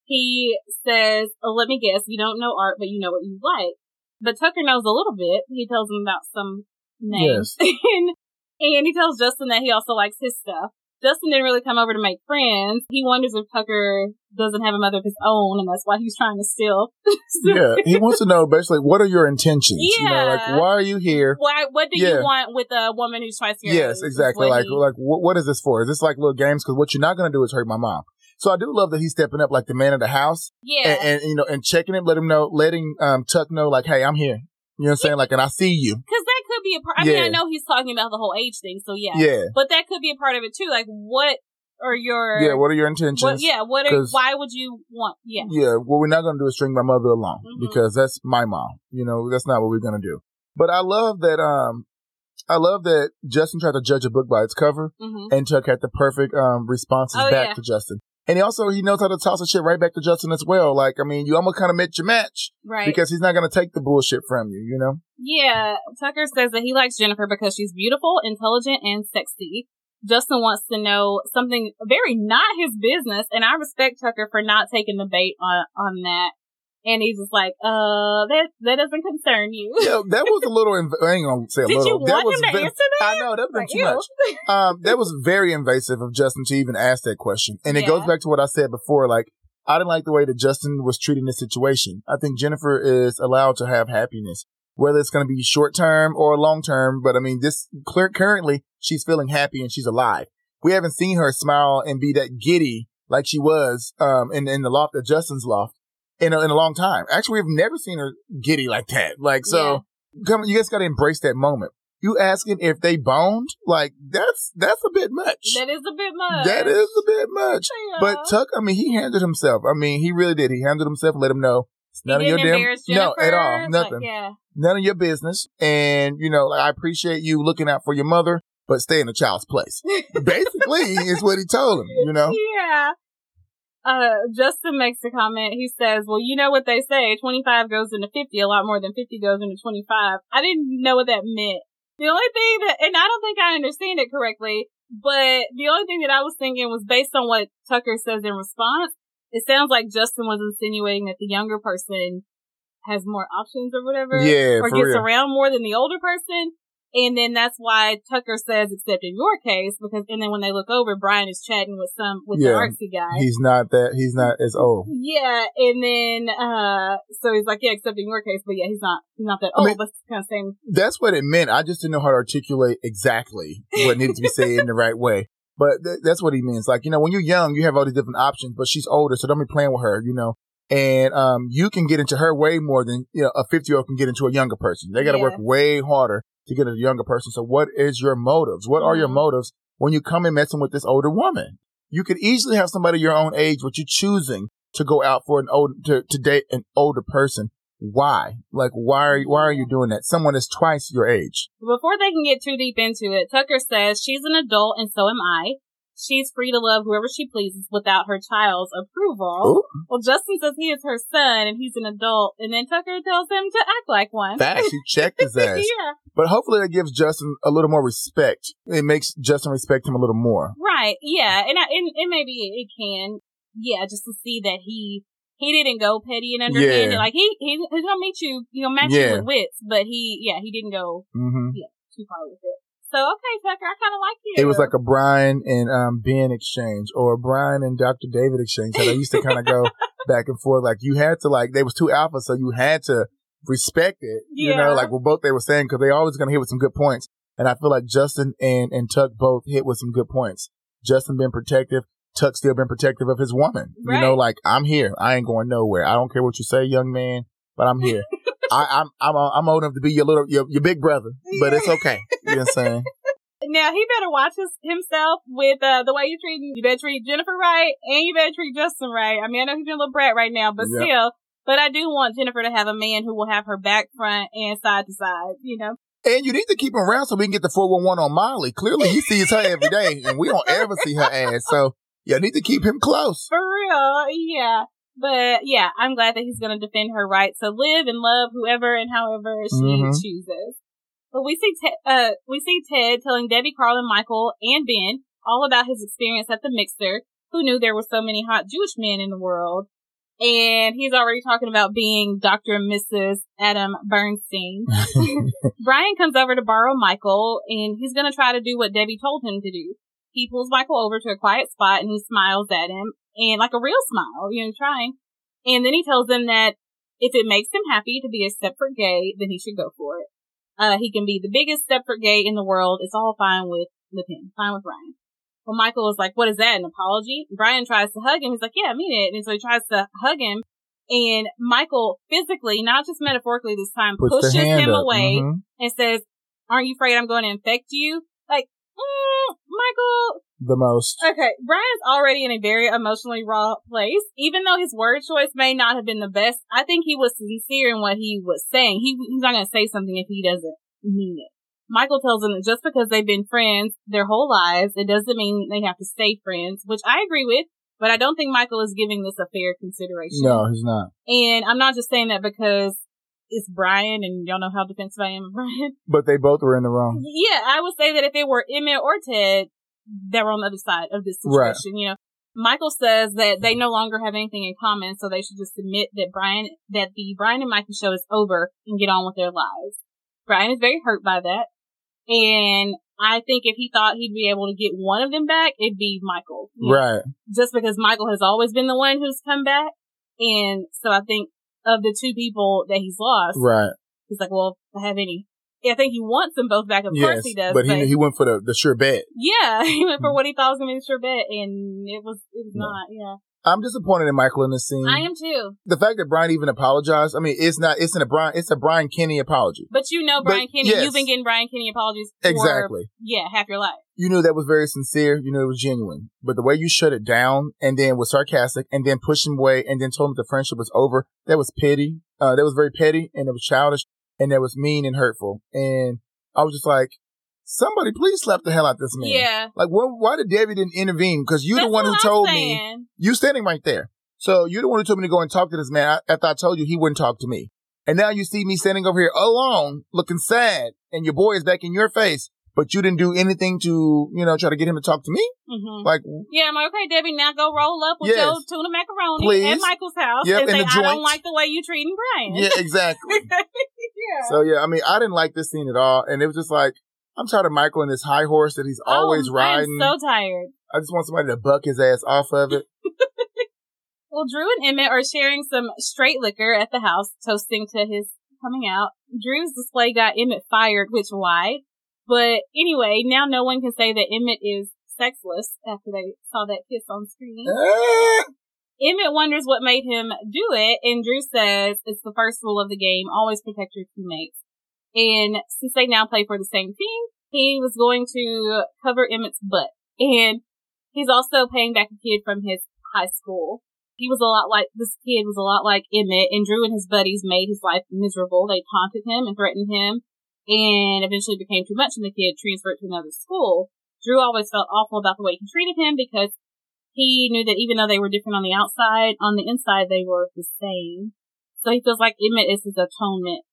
He says, oh, let me guess, you don't know art, but you know what you like. But Tucker knows a little bit. He tells him about some names. and, (laughs) and he tells Justin that he also likes his stuff. Justin didn't really come over to make friends. He wonders if Tucker doesn't have a mother of his own, and that's why he's trying to steal. (laughs) Yeah. He wants to know basically, what are your intentions? You know, like, why are you here? Why? What do Yeah. you want with a woman who's twice your? Yes, exactly. Like, he- like, what, what is this for? Is this like little games? Because what you're not going to do is hurt my mom. So I do love that he's stepping up like the man of the house yeah, and, and you know, and checking him, let him know, letting um Tuck know, like, hey, I'm here. You know what I'm saying? Like, and I see you. because that could be a part. I mean, I know he's talking about the whole age thing, so yeah, Yeah, but that could be a part of it too. Like, what are your yeah. What are your intentions? what? Yeah, what are? Why would you want? Yeah, Yeah, what we're not going to do is string my mother along Mhm. because that's my mom. You know, that's not what we're going to do. But I love that, um, I love that Justin tried to judge a book by its cover, hmm and Tuck had the perfect um responses Oh, back yeah. to Justin. And he also he knows how to toss the shit right back to Justin as well. Like, I mean, you almost kind of met your match Right. because he's not gonna take the bullshit from you, you know? Yeah, Tucker says that he likes Jennifer because she's beautiful, intelligent, and sexy. Justin wants to know something very not his business, and I respect Tucker for not taking the bait on on that. And he's just like, uh, that that doesn't concern you. Yeah, that was a (laughs) little. Inv- I ain't gonna say a Did little. you that want was him to ve- answer that? I know that was Like, too ew. much. (laughs) Um, that was very invasive of Justin to even ask that question, and it Yeah. goes back to what I said before. Like, I didn't like the way that Justin was treating the situation. I think Jennifer is allowed to have happiness, whether it's going to be short term or long term. But I mean, this clear, currently she's feeling happy and she's alive. We haven't seen her smile and be that giddy like she was um in in the loft at Justin's loft in a, in a long time. Actually, we've never seen her giddy like that. Like so come you guys gotta embrace that moment. You asking if they boned, like that's that's a bit much. That is a bit much. That is a bit much. Yeah. But Tuck, I mean, he handled himself. I mean, he really did. He handled himself and let him know none of your damn no at all, nothing, like, yeah. none of your business. And you know, like, I appreciate you looking out for your mother, but stay in the child's place. (laughs) Basically, is what he told him. You know, Yeah. Uh, Justin makes a comment. He says, well, you know what they say. 25 goes into 50 a lot more than 50 goes into 25. I didn't know what that meant. The only thing that, and I don't think I understand it correctly, but the only thing that I was thinking was based on what Tucker says in response. It sounds like Justin was insinuating that the younger person has more options or whatever. Yeah, Or gets real. around more than the older person. And then that's why Tucker says, except in your case, because, and then when they look over, Brian is chatting with some, with Yeah. the artsy guy. he's not that. He's not as old. yeah, and then, uh, so he's like, yeah, except in your case, but yeah, he's not, he's not that I old, mean- but it's kind of same. That's what it meant. I just didn't know how to articulate exactly what needed to be said in the right way. But th- that's what he means. Like, you know, when you're young, you have all these different options, but she's older, so don't be playing with her, you know. And um, you can get into her way more than you know, a 50 year old can get into a younger person. They got to Yeah. work way harder to get a younger person. So, what is your motives? What are your Mhm. motives when you come and messing with this older woman? You could easily have somebody your own age, but you're choosing to go out for an old to, to date an older person. Why? Like, why are you, why are you doing that? Someone is twice your age. Before they can get too deep into it, Tucker says she's an adult and so am I. She's free to love whoever she pleases without her child's approval. Ooh, Well, Justin says he is her son and he's an adult, and then Tucker tells him to act like one. facts. He checked his (laughs) ass. yeah, But hopefully that gives Justin a little more respect. It makes Justin respect him a little more. right. Yeah, and I, and, and maybe it can. Yeah, just to see that he he didn't go petty and underhanded. Yeah. Like he, he he's gonna meet you, you know, match Yeah. you with wits, but he yeah he didn't go hmm too far with it. So okay, Tucker, I kind of like you. It was like a Brian and um, Ben exchange or a Brian and Dr. David exchange. So they used to kind of go (laughs) back and forth. Like you had to like, they was two alpha. So you had to respect it, Yeah. you know, like what both they were saying, cause they always going to hit with some good points. And I feel like Justin and, and Tuck both hit with some good points. Justin been protective. Tuck still been protective of his woman. You know, like I'm here. I ain't going nowhere. I don't care what you say, young man, but I'm here. (laughs) I, I'm, I'm, uh, I'm old enough to be your little, your, your big brother, but it's okay. You know what I'm saying? (laughs) Now he better watch his, himself with uh, the way you treat. You better treat Jennifer right, and you better treat Justin right. I mean, I know he's being a little brat right now, but Yep. still. But I do want Jennifer to have a man who will have her back, front, and side to side. You know. And you need to keep him around so we can get the 411 on Molly. Clearly he sees her every day and we don't ever see her ass. So you need to keep him close. (laughs) For real, yeah. But yeah, I'm glad that he's going to defend her right to live and love whoever and however she Mhm. chooses. But we see Ted, uh, we see Ted telling Debbie, Carl, and Michael and Ben all about his experience at the mixer. Who knew there were so many hot Jewish men in the world? And he's already talking about being Dr. and Mrs. Adam Bernstein. (laughs) (laughs) Brian comes over to borrow Michael, and he's going to try to do what Debbie told him to do. He pulls Michael over to a quiet spot and he smiles at him, and like a real smile, you know, trying. And then he tells them that if it makes him happy to be a Stepford gay, then he should go for it. Uh, he can be the biggest Stepford gay in the world. It's all fine with, with him. Fine with Brian. Well, Michael is like, what is that? An apology? Brian tries to hug him. He's like, yeah, I mean it. And so he tries to hug him. And Michael physically, not just metaphorically this time, Puts pushes him up. away Mhm. and says, aren't you afraid I'm going to infect you? Like, mm, Michael, The most. Okay, Brian's already in a very emotionally raw place. Even though his word choice may not have been the best, I think he was sincere in what he was saying. He, he's not going to say something if he doesn't mean it. Michael tells him that just because they've been friends their whole lives, it doesn't mean they have to stay friends, which I agree with. But I don't think Michael is giving this a fair consideration. No, he's not. And I'm not just saying that because it's Brian and y'all know how defensive I am of Brian. But they both were in the wrong. Yeah, I would say that if it were Emmett or Ted, they were on the other side of this Right. situation, you know. Michael says that they no longer have anything in common, so they should just admit that Brian, that the Brian and Michael show is over and get on with their lives. Brian is very hurt by that. And I think if he thought he'd be able to get one of them back, it'd be Michael. you know, Right. Just because Michael has always been the one who's come back. And so I think of the two people that he's lost, Right. he's like, well, if I have any. Yeah, I think he wants them both back. Of yes. course he does. but he he went for the, the sure bet. yeah, (laughs) he went for what he thought was going to be the sure bet, and it was it was No. not. Yeah, I'm disappointed in Michael in this scene. I am too. the fact that Brian even apologized. I mean, it's not. It's in a Brian. It's a Brian Kinney apology. But you know, But, Brian Kinney, yes. you've been getting Brian Kinney apologies for Exactly. yeah half your life. You knew that was very sincere. You knew it was genuine. But the way you shut it down and then was sarcastic and then pushed him away and then told him the friendship was over, that was petty. Uh, that was very petty and it was childish and that was mean and hurtful. And I was just like, somebody please slap the hell out this man. Yeah, Like, why, why did Debbie didn't intervene? Because you're That's the one who I'm told me. You standing right there. So you're the one who told me to go and talk to this man I, after I told you he wouldn't talk to me. And now you see me standing over here alone, looking sad, and your boy is back in your face, but you didn't do anything to, you know, try to get him to talk to me? hmm Like, Yeah, I'm like, okay, Debbie, now go roll up with Yes. your tuna macaroni Please. at Michael's house Yep, and say, I don't like the way you treating Brian. yeah, exactly. (laughs) yeah. so yeah, I mean, I didn't like this scene at all. And it was just like, I'm tired of Michael and this high horse that he's always oh, riding. I'm so tired. I just want somebody to buck his ass off of it. (laughs) Well, Drew and Emmett are sharing some straight liquor at the house, toasting to his coming out. Drew's display got Emmett fired, which why? But anyway, now no one can say that Emmett is sexless after they saw that kiss on screen. Ah! Emmett wonders what made him do it, and Drew says it's the first rule of the game, always protect your teammates. And since they now play for the same team, he was going to cover Emmett's butt. And he's also paying back a kid from his high school. He was a lot like, this kid was a lot like Emmett, and Drew and his buddies made his life miserable. They taunted him and threatened him, and eventually became too much, and the kid transferred to another school. Drew always felt awful about the way he treated him because he knew that even though they were different on the outside, on the inside they were the same. So he feels like Emmett is his atonement.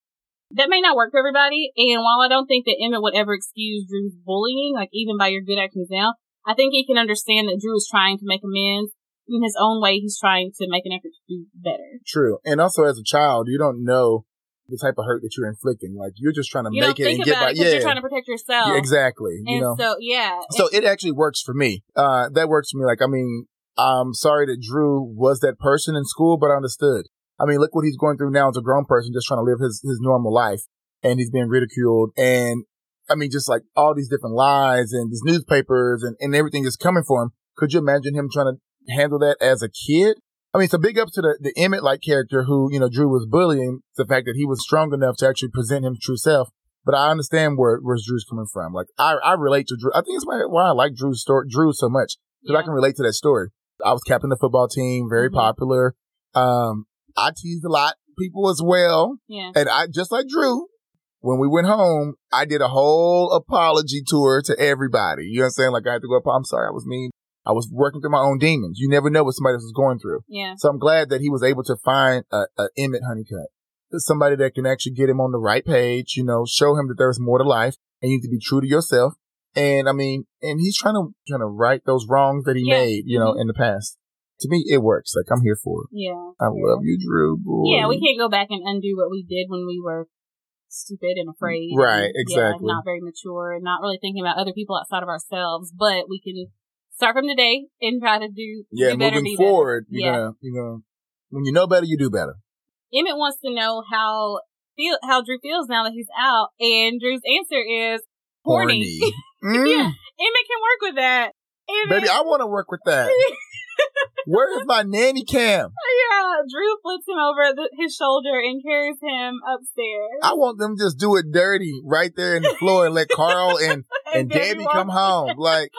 That may not work for everybody, and while I don't think that Emmett would ever excuse Drew's bullying, like even by your good actions now, I think he can understand that Drew is trying to make amends. In his own way, he's trying to make an effort to do better. True. And also as a child, you don't know the type of hurt that you're inflicting. Like you're just trying to You make it and get by. it Yeah. you're trying to protect yourself. Yeah, exactly. And you know. so, yeah. So it actually works for me. Uh, that works for me. Like, I mean, I'm sorry that Drew was that person in school, but I understood. I mean, look what he's going through now as a grown person, just trying to live his, his normal life. And he's being ridiculed. And I mean, just like all these different lies and these newspapers and, and everything is coming for him. Could you imagine him trying to handle that as a kid? I mean, it's a big up to the, the Emmett like character who, you know, Drew was bullying the fact that he was strong enough to actually present him true self. But I understand where, where Drew's coming from. Like, I, I relate to Drew. I think it's why, why I like Drew's story, Drew so much. Cause I can relate to that story. I was captain of the football team, very Mhm. popular. Um, I teased a lot of people as well. Yeah. And I, just like Drew, when we went home, I did a whole apology tour to everybody. You know what I'm saying? Like I had to go up. I'm sorry. I was mean. I was working through my own demons. You never know what somebody else is going through. Yeah. So I'm glad that he was able to find a, a Emmett Honeycutt. Somebody that can actually get him on the right page, you know, show him that there's more to life and you need to be true to yourself. And I mean, and he's trying to, trying to right those wrongs that he Yeah. made, you know, Mhm. in the past. To me, it works. Like I'm here for it. Yeah. I love you, Drew. Boy. Yeah, we can't go back and undo what we did when we were stupid and afraid. Right, and, exactly. Yeah, not very mature and not really thinking about other people outside of ourselves. But we can start from today and try to do, Yeah, do better, moving be better. forward, you're Yeah. gonna, you're gonna, when you know better, you do better. Emmett wants to know how feel how Drew feels now that he's out, and Drew's answer is horny. (laughs) Mm. Yeah. Emmett can work with that. Emmett, Baby, I want to work with that. (laughs) Where is my nanny cam? yeah, Drew flips him over the, his shoulder and carries him upstairs. I want them to just do it dirty right there in the floor and let Carl and, (laughs) and Debbie come home. Like,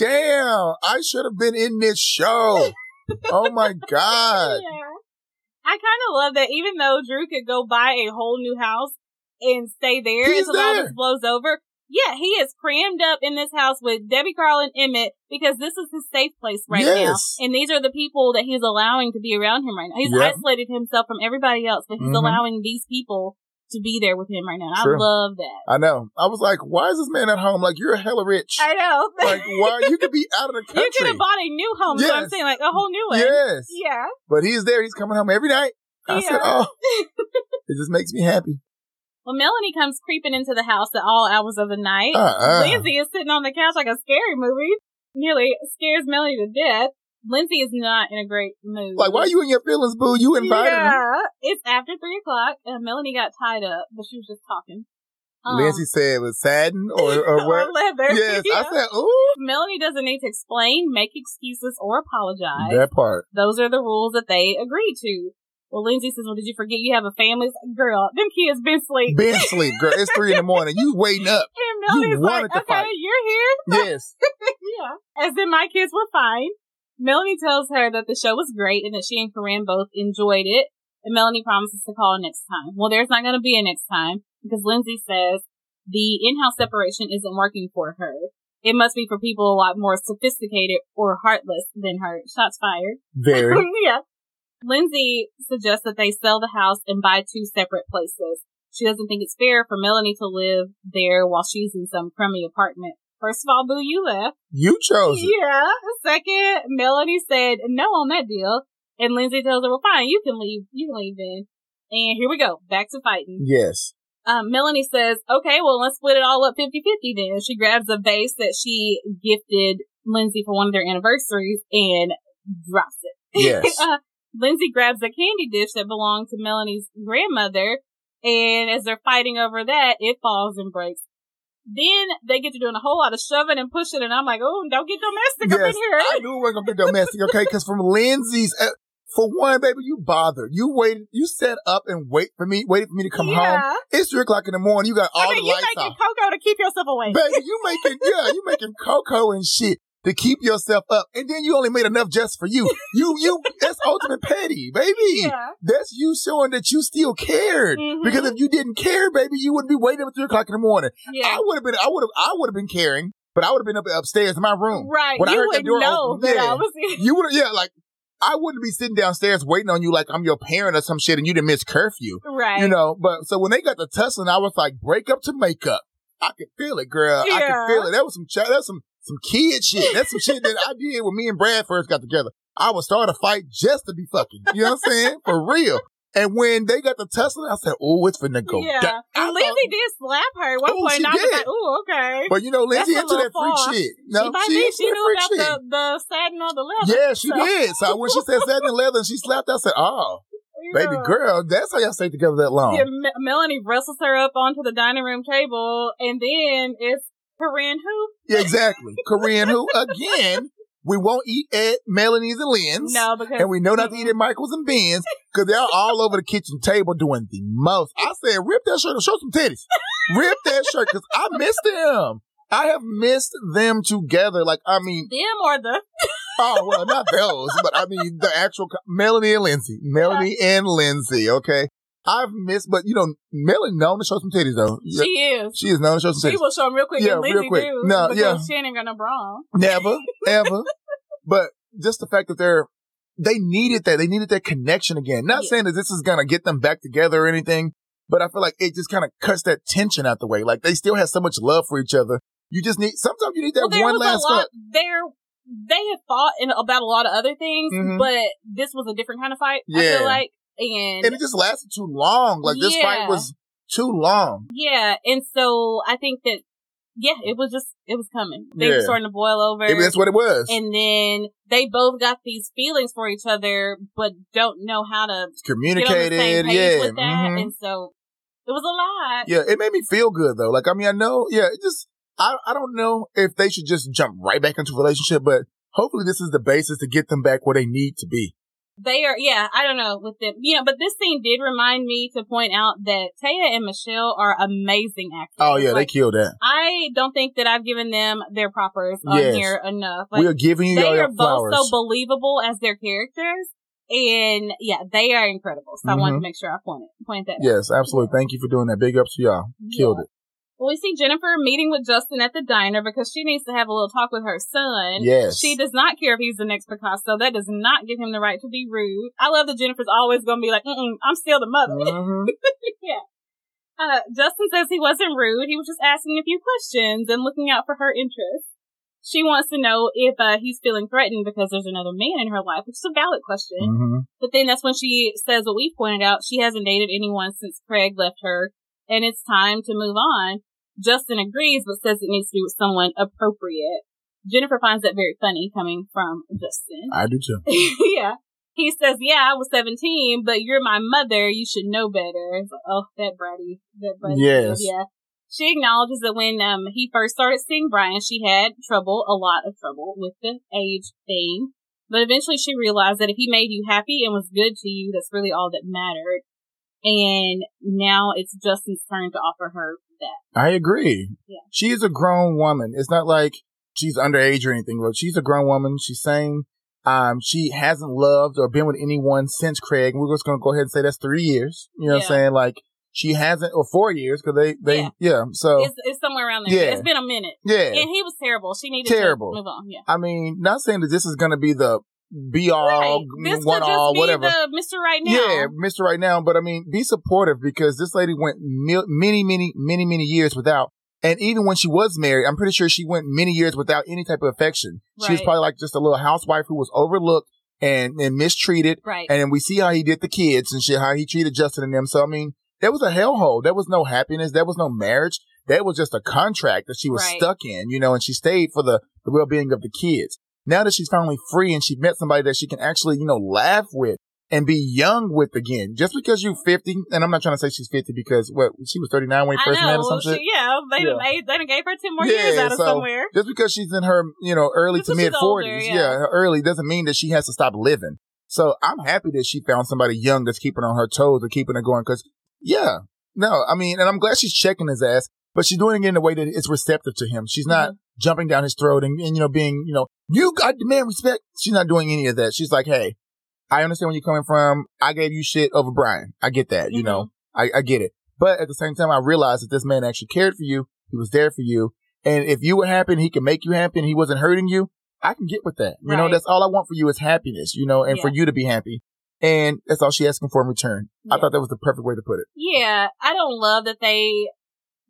damn, I should have been in this show. Oh my (laughs) God. Yeah. I kind of love that even though Drew could go buy a whole new house and stay there He's until all this blows over, Yeah, he is crammed up in this house with Debbie Carl and Emmett because this is his safe place right Yes. now. And these are the people that he's allowing to be around him right now. He's Yep. isolated himself from everybody else, but he's Mhm. allowing these people to be there with him right now. Sure. I love that. I know. I was like, why is this man at home? Like, you're hella rich. I know. like, why? (laughs) You could be out of the country. you could have bought a new home. So I'm saying like a whole new one. Yes. Yeah. But he's there. He's coming home every night. I said, Yeah. oh, (laughs) it just makes me happy. Well, Melanie comes creeping into the house at all hours of the night. Uh-uh. Lindsay is sitting on the couch like a scary movie. Nearly scares Melanie to death. Lindsay is not in a great mood. Like, why are you in your feelings, boo? You invited yeah. It's after three o'clock, and Melanie got tied up, but she was just talking. Um, Lindsay said it was saddened or, (laughs) or what? leather. yes. Yeah. I (laughs) said, ooh. Melanie doesn't need to explain, make excuses, or apologize. That part. Those are the rules that they agreed to. Well, Lindsay says, "Well, did you forget you have a family?" Girl, them kids been asleep. Been asleep, girl. It's three in the morning. You waiting up. (laughs) and Melanie's like, wanted to "Okay, fight." you're here." Yes. yeah. As in my kids were fine. Melanie tells her that the show was great and that she and Corinne both enjoyed it. And Melanie promises to call next time. Well, there's not going to be a next time because Lindsay says the in-house separation isn't working for her. It must be for people a lot more sophisticated or heartless than her. Shots fired. Very. (laughs) yeah. Lindsay suggests that they sell the house and buy two separate places. She doesn't think it's fair for Melanie to live there while she's in some crummy apartment. First of all, Boo, you left. You chose it. Yeah. Second, Melanie said no on that deal. And Lindsay tells her, well, fine, you can leave. You can leave then. And here we go. Back to fighting. Yes. Um, Melanie says, okay, well, let's split it all up 50-50 then. She grabs a vase that she gifted Lindsay for one of their anniversaries and drops it. Yes. (laughs) uh, Lindsay grabs a candy dish that belonged to Melanie's grandmother, and as they're fighting over that, it falls and breaks. Then they get to doing a whole lot of shoving and pushing, and I'm like, oh, don't get domestic up in here. I knew we were going to be domestic, okay? Because from Lindsay's, uh, for one, baby, you bothered. You waited, you set up and wait for me, waited for me to come home. It's three o'clock in the morning. You got all I mean, the you lights making off. cocoa to keep yourself awake. Baby, you making, yeah, you making cocoa and shit to keep yourself up. And then you only made enough just for you. (laughs) You, you, that's ultimate petty, baby. yeah. That's you showing that you still cared. Mhm. Because if you didn't care, baby, you wouldn't be waiting up three o'clock in the morning. Yeah. I would have been, I would have, I would have been caring, but I would have been up upstairs in my room. Right. When I you heard that would door know open, that yeah. I was You would have, yeah, like, I wouldn't be sitting downstairs waiting on you like I'm your parent or some shit and you didn't miss curfew. right. You know, but so when they got the tussling, I was like, break up to make up. I could feel it, girl. I could feel it. That was some, ch- that was some, some kid shit. That's some shit that I did when me and Brad first got together. I would start a fight just to be fucking. You know what I'm saying? For real. And when they got the tussling, I said, oh, it's finna go. yeah. down. And Lindsay thought- did slap her at one Oh, point, she and I was did. like, oh, okay. But you know, Lindsay That's into that freak shit. No, she might be. She that knew about the, the satin on the leather. Yeah, she so- did. So when she said satin and leather and she slapped, I said, oh, (laughs) baby girl, that's how y'all stay together that long. Yeah, Me- Melanie wrestles her up onto the dining room table, and then it's Corinne who? Yeah, exactly. Corinne who, again, we won't eat at Melanie's and Lynn's. No, because And we know not to eat at Michael's and Ben's because they're all over the kitchen table doing the most. I said, rip that shirt and show some titties. rip that shirt because I miss them. I have missed them together. Like, I mean, them or the oh, well, not those, but I mean, the actual Melanie and Lindsay. Melanie and Lindsay, okay? I've missed, but you know, Melanie known to show some titties though. she is. She is known to show some She will show them real quick. Yeah, and real quick. Do, No, yeah. she ain't got no bra. Never, (laughs) ever. But just the fact that they're, they needed that. They needed that connection again. Not Yeah. saying that this is to get them back together or anything, but I feel like it just kind of cuts that tension out the way. Like they still have so much love for each other. You just need, sometimes you need that well, one last lot. There, they had fought in, about a lot of other things, Mhm. but this was a different kind of fight. I feel like, and, And it just lasted too long. Like this fight was too long. yeah, and so I think that yeah, it was just it was coming. They were starting to boil over. Maybe that's what it was. and then they both got these feelings for each other, but don't know how to communicate get on the same communicated. page Yeah. with that. mhm. And so it was a lot. Yeah, it made me feel good though. Like, I mean, I know, yeah, it just, I, I don't know if they should just jump right back into a relationship, but hopefully this is the basis to get them back where they need to be. They are, yeah, I don't know with them, you know, but this scene did remind me to point out that Thea and Michelle are amazing actors. Oh yeah, Like, they killed that. I don't think that I've given them their propers on Yes. here enough. Like, we are giving you they all are both flowers. so believable as their characters. And yeah, they are incredible. So I wanted Mhm. to make sure I pointed, point that out. yes, absolutely. Thank you for doing that. Big ups to y'all. Killed it. Well, we see Jennifer meeting with Justin at the diner because she needs to have a little talk with her son. Yes. She does not care if he's the next Picasso. That does not give him the right to be rude. I love that Jennifer's always going to be like, Mm-mm, I'm still the mother. (laughs) Mhm. yeah. Uh, Justin says he wasn't rude. He was just asking a few questions and looking out for her interests. She wants to know if uh, he's feeling threatened because there's another man in her life, which is a valid question. Mhm. But then that's when she says what we pointed out. She hasn't dated anyone since Craig left her, and it's time to move on. Justin agrees, but says it needs to be with someone appropriate. Jennifer finds that very funny coming from Justin. I do too. (laughs) yeah. He says, yeah, I was 17, but you're my mother. You should know better. Like, oh, that bratty. That bratty. Yes. Yeah. She acknowledges that when um he first started seeing Brian, she had trouble, a lot of trouble with the age thing. But eventually she realized that if he made you happy and was good to you, that's really all that mattered. And now it's Justin's turn to offer her that. I agree. Yeah. She is a grown woman. It's not like she's underage or anything, but she's a grown woman. She's saying um, she hasn't loved or been with anyone since Craig. We're just going to go ahead and say that's three years. You know what I'm saying? Like she hasn't, or four years, because they, they, yeah. Yeah. So, It's, it's somewhere around there. Yeah. It's been a minute. yeah. And he was terrible. She needed Terrible. to move on. Yeah. I mean, not saying that this is going to be the be all, right. This one all, be whatever. Mr. Right Now. Yeah, Mr. Right Now. But I mean, be supportive because this lady went mil- many, many, many, many years without. And even when she was married, I'm pretty sure she went many years without any type of affection. She was probably like just a little housewife who was overlooked and, and mistreated. Right. And then we see how he did the kids and shit, how he treated Justin and them. So I mean, that was a hellhole. There was no happiness. There was no marriage. That was just a contract that she was Right. stuck in, you know, and she stayed for the, the well-being of the kids. Now that she's finally free and she met somebody that she can actually, you know, laugh with and be young with again. Just because you're 50, and I'm not trying to say she's 50 because what, she was 39 when he first met or some shit. She, yeah, they done, Yeah. made- they gave her 10 more Yeah, years out of so- somewhere. Just because she's in her, you know, early Just to mid she's older, forties, yeah. yeah, early doesn't mean that she has to stop living. So I'm happy that she found somebody young that's keeping on her toes and keeping her going. Cause yeah, no, I mean, and I'm glad she's checking his ass, but she's doing it in a way that is receptive to him. She's not Mm-hmm. Jumping down his throat and, and, you know, being, you know, you got demand respect. She's not doing any of that. She's like, Hey, I understand where you're coming from. I gave you shit over Brian. I get that, you Mhm. know, I, I get it. But at the same time, I realized that this man actually cared for you. He was there for you. And if you were happy and he can make you happy and he wasn't hurting you, I can get with that. You know, that's all I want for you is happiness, you know, and for you to be happy. And that's all she asking for in return. I thought that was the perfect way to put it. Yeah, I don't love that they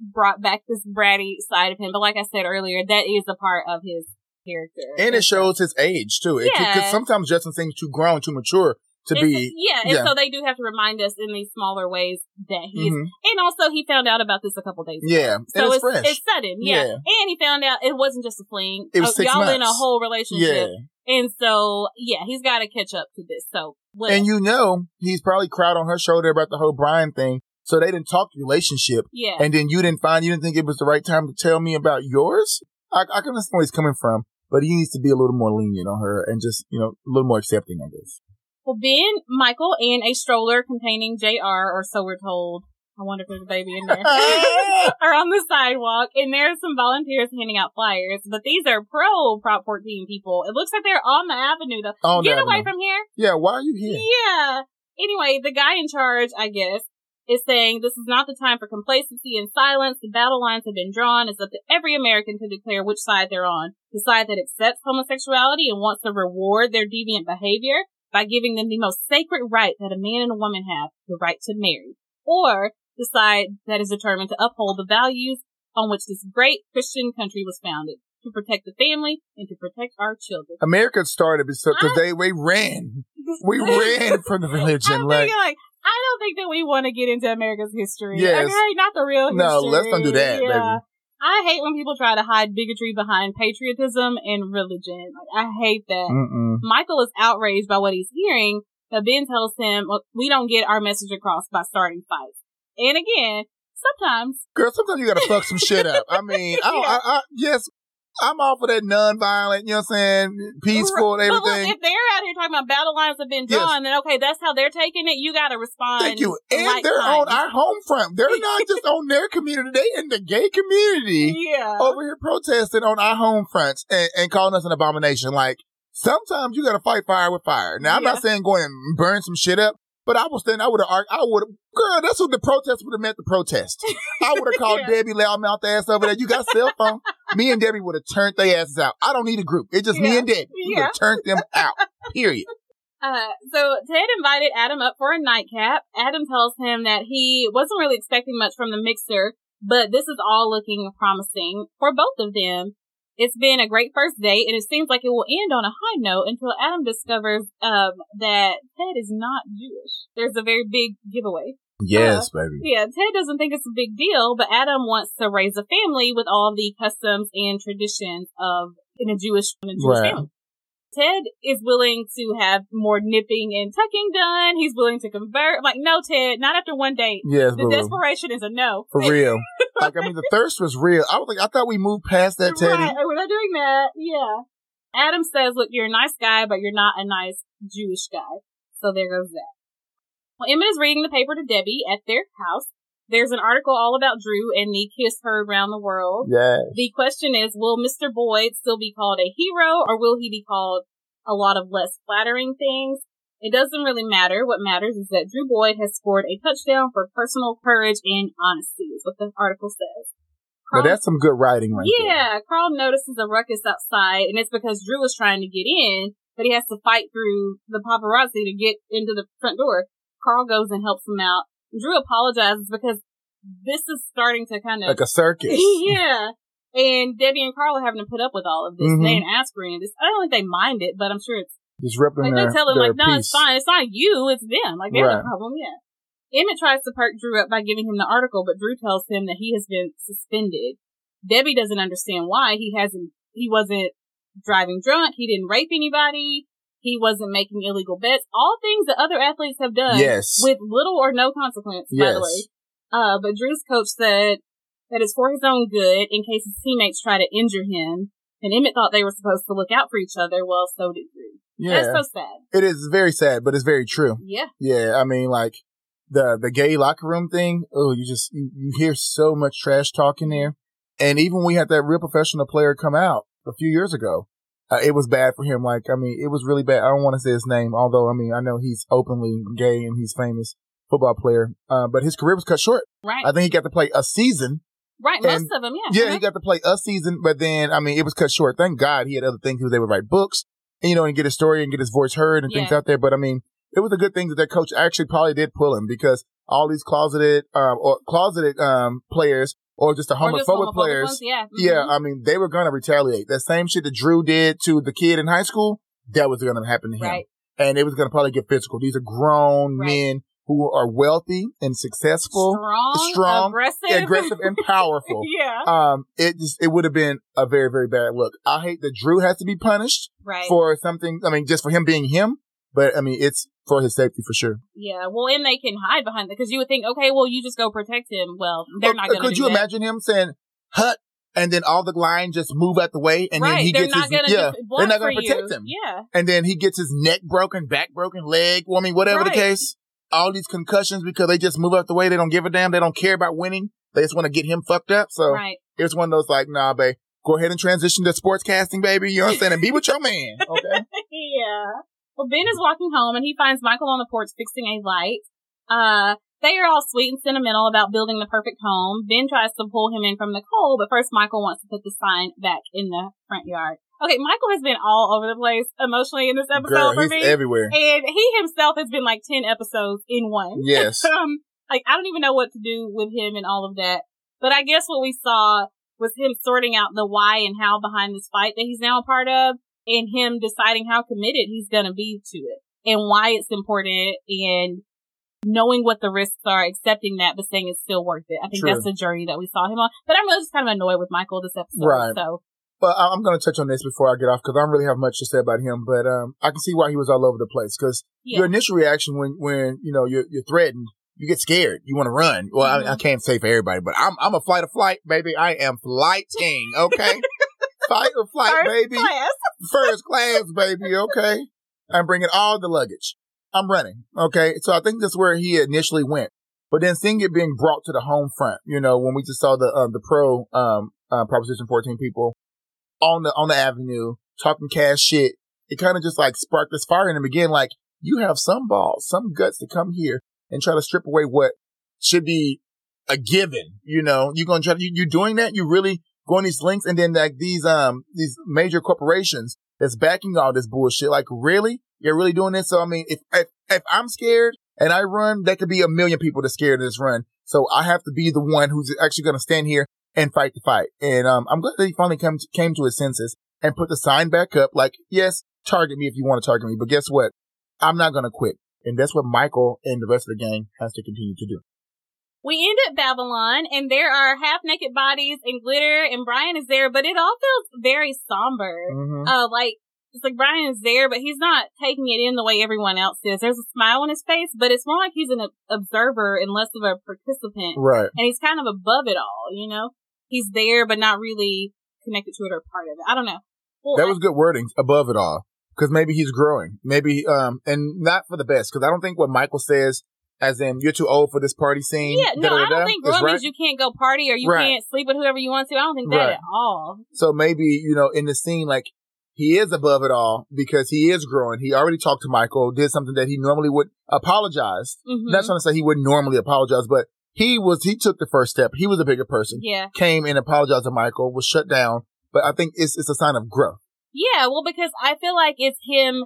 brought back this bratty side of him, but like I said earlier, that is a part of his character. And it shows his age too. Because Yeah. sometimes Justin seems too grown, too mature to be. yeah, and so they do have to remind us in these smaller ways that he's, Mhm. and also he found out about this a couple days ago. Yeah. So it's, it's, it's sudden, yeah. Yeah. And he found out it wasn't just a fling. It was six y'all in a months. whole yeah. relationship. And so, yeah, he's got to catch up to this. So, whatever. And you know, he's probably cried on her shoulder about the whole Brian thing. So they didn't talk relationship. yeah. And then you didn't find, you didn't think it was the right time to tell me about yours? I, I can understand where he's coming from, but he needs to be a little more lenient on her and just, you know, a little more accepting, I guess. Well, Ben, Michael, and a stroller containing JR, or so we're told. I wonder if there's a baby in there. (laughs) (laughs) are on the sidewalk, and there are some volunteers handing out flyers, but these are pro Prop 14 people. It looks like they're on the avenue, though. On Get the away avenue. from here. Yeah, why are you here? Yeah. Anyway, the guy in charge, I guess, is saying this is not the time for complacency and silence. The battle lines have been drawn. It's up to every American to declare which side they're on. The side that accepts homosexuality and wants to reward their deviant behavior by giving them the most sacred right that a man and a woman have, the right to marry. Or the side that is determined to uphold the values on which this great Christian country was founded, to protect the family and to protect our children. America started because they, we ran. We (laughs) ran from the religion. Like, like, I don't think that we want to get into America's history. Yes. Okay, not the real history. No, let's not do that, yeah. baby. I hate when people try to hide bigotry behind patriotism and religion. Like, I hate that. mm-mm. Michael is outraged by what he's hearing, but Ben tells him, well, we don't get our message across by starting fights. And again, sometimes Girl, sometimes you gotta fuck some shit up. I mean, I, (laughs) I, I, yes, I'm all for that non-violent, you know what I'm saying, peaceful and But look, everything. if they're out here talking about battle lines have been Yes. drawn, then okay, that's how they're taking it. You got to respond. Thank you. And they're on our home front. They're not just on their community. They in the gay community (laughs) Yeah. over here protesting on our home fronts and, and calling us an abomination. Like, sometimes you gotta fight fire with fire. Now, I'm Yeah. not saying go and burn some shit up, But I was then I would have I would have girl, that's what the protest would have meant the protest. I would have called (laughs) Yeah. Debbie loudmouth ass over there. You got a cell phone? me and Debbie would have turned their asses out. I don't need a group. It's just me and Debbie. We would Yeah. have turned them out. Period. (laughs) Uh, so Ted invited Adam up for a nightcap. Adam tells him that he wasn't really expecting much from the mixer, but this is all looking promising for both of them. It's been a great first date, and it seems like it will end on a high note until Adam discovers um, that Ted is not Jewish. There's a very big giveaway. Yes, baby. Yeah, Ted doesn't think it's a big deal, but Adam wants to raise a family with all the customs and traditions of in a Jewish in a Jewish Right. family. Ted is willing to have more nipping and tucking done. He's willing to convert. Like, no, Ted, not after one date. Yes, The boo. desperation is a no. For (laughs) real. like I mean the thirst was real. I was like I thought we moved past that Teddy. Right, we're not doing that. Yeah. Adam says, look, you're a nice guy, but you're not a nice Jewish guy. So there goes that. Well, Emmett is reading the paper to Debbie at their house. There's an article all about Drew and the kiss heard around the world. Yeah. The question is, will Mr. Boyd still be called a hero or will he be called a lot of less flattering things? It doesn't really matter. What matters is that Drew Boyd has scored a touchdown for personal courage and honesty, is what the article says. But that's some good writing right there. Yeah, Carl notices a ruckus outside, and it's because Drew is trying to get in, but he has to fight through the paparazzi to get into the front door. Carl goes and helps him out. Drew apologizes because this is starting to kind of Like a circus. (laughs) yeah. And Debbie and Carl are having to put up with all of this. Mhm. They didn't ask for any of this. I don't think they mind it, but I'm sure it's Disrupting like their, they tell him like, no, it's fine. It's not you. It's them. Like they're Right. the problem. Yeah. Emmett tries to perk Drew up by giving him the article, but Drew tells him that he has been suspended. Debbie doesn't understand why he hasn't. He wasn't driving drunk. He didn't rape anybody. He wasn't making illegal bets. All things that other athletes have done Yes. with little or no consequence. By the way, uh, but Drew's coach said that it's for his own good in case his teammates try to injure him. And Emmett thought they were supposed to look out for each other. Well, so did Drew. yeah. That's so sad. it is very sad, but it's very true. Yeah. Yeah, I mean, like the the gay locker room thing. Oh, you just you, you hear so much trash talk in there, and even we had that real professional player come out a few years ago, uh, it was bad for him. Like, I mean, it was really bad. I don't want to say his name, although I mean, I know he's openly gay and he's famous football player, uh, but his career was cut short. Right. I think he got to play a season. right. Most of them, yeah. Yeah, Uh-huh. he got to play a season, but then I mean, it was cut short. Thank God he had other things. He was able to write books, and, you know, and get his story and get his voice heard and things out there. But I mean, it was a good thing that that coach actually probably did pull him because all these closeted um, or closeted um, players or just the homophobic homophobic players. ones, yeah. Mhm. Yeah, I mean, they were gonna retaliate. That same shit that Drew did to the kid in high school, that was gonna happen to him, Right. and it was gonna probably get physical. These are grown Right. men who are wealthy and successful, Strong, strong, aggressive, aggressive, and powerful. (laughs) yeah. Um, it just it would have been a very very bad look. I hate that Drew has to be punished Right. for something. I mean, just for him being him, but I mean, it's for his safety for sure. yeah. Well, and they can hide behind it because you would think, okay, well, you just go protect him. Well, they're not going to Could you that. imagine him saying "hut" and then all the line just move out the way, and right. then he they're gets not his yeah, they're not going to protect you. him, Yeah. and then he gets his neck broken, back broken, leg. Well, I mean, whatever the case, all these concussions because they just move out the way. They don't give a damn. They don't care about winning. They just want to get him fucked up. So right. it's one of those like, nah, babe, go ahead and transition to sports casting, baby. You understand? And be with your man. Okay. (laughs) yeah. Well, Ben is walking home and he finds Michael on the porch fixing a light. Uh, they are all sweet and sentimental about building the perfect home. Ben tries to pull him in from Nicole, but first Michael wants to put the sign back in the front yard. Okay, Michael has been all over the place emotionally in this episode Girl, for me. everywhere. and he himself has been like 10 episodes in one. Yes. (laughs) um, like, I don't even know what to do with him and all of that. But I guess what we saw was him sorting out the why and how behind this fight that he's now a part of and him deciding how committed he's going to be to it and why it's important and knowing what the risks are, accepting that, but saying it's still worth it. I think True. that's the journey that we saw him on. But I'm really just kind of annoyed with Michael this episode. Right. So, But I'm going to touch on this before I get off because I don't really have much to say about him. But um, I can see why he was all over the place because yeah. your initial reaction when when you know you're you're threatened, you get scared, you want to run. Well, I, I Mhm. can't say for everybody, but I'm I'm a flight or flight, baby. I am flighting, okay. (laughs) Fight or flight, First baby. class. (laughs) First class, baby. Okay. I'm bringing all the luggage. I'm running. Okay. So I think that's where he initially went. But then seeing it being brought to the home front, you know, when we just saw the, um, the pro, um, uh, proposition 14 people on the, on the avenue talking cash shit, it kind of just like sparked this fire in him again. Like you have some balls, some guts to come here and try to strip away what should be a given. You know, you're going to try to, you, you're doing that. You really going these links and then like these, um, these major corporations that's backing all this bullshit. Like really? You're really doing this? So I mean, if, if, if I'm scared and I run, that could be a million people that's scared of this run. So I have to be the one who's actually going to stand here and fight the fight. And, um, I'm glad that he finally came to, came to his senses and put the sign back up. Like, yes, target me if you want to target me, but guess what? I'm not going to quit. And that's what Michael and the rest of the gang has to continue to do. We end at Babylon and there are half naked bodies and glitter and Brian is there, but it all feels very somber. Mm-hmm. Uh, like, it's like Brian is there, but he's not taking it in the way everyone else is. There's a smile on his face, but it's more like he's an observer and less of a participant. Right. And he's kind of above it all, you know? He's there, but not really connected to it or part of it. I don't know. Well, that was good wording above it all. Cause maybe he's growing. Maybe, um, and not for the best. Cause I don't think what Michael says as in you're too old for this party scene. Yeah, no, I don't think grown right. means you can't go party or you Right. can't sleep with whoever you want to. I don't think that Right. at all. So maybe, you know, in the scene, like he is above it all because he is growing. He already talked to Michael, did something that he normally would apologize. hmm Not trying to say he wouldn't normally apologize, but he was, he took the first step. He was a bigger person. Yeah. Came and apologized to Michael, was shut down. But I think it's, it's a sign of growth. Yeah, well, because I feel like it's him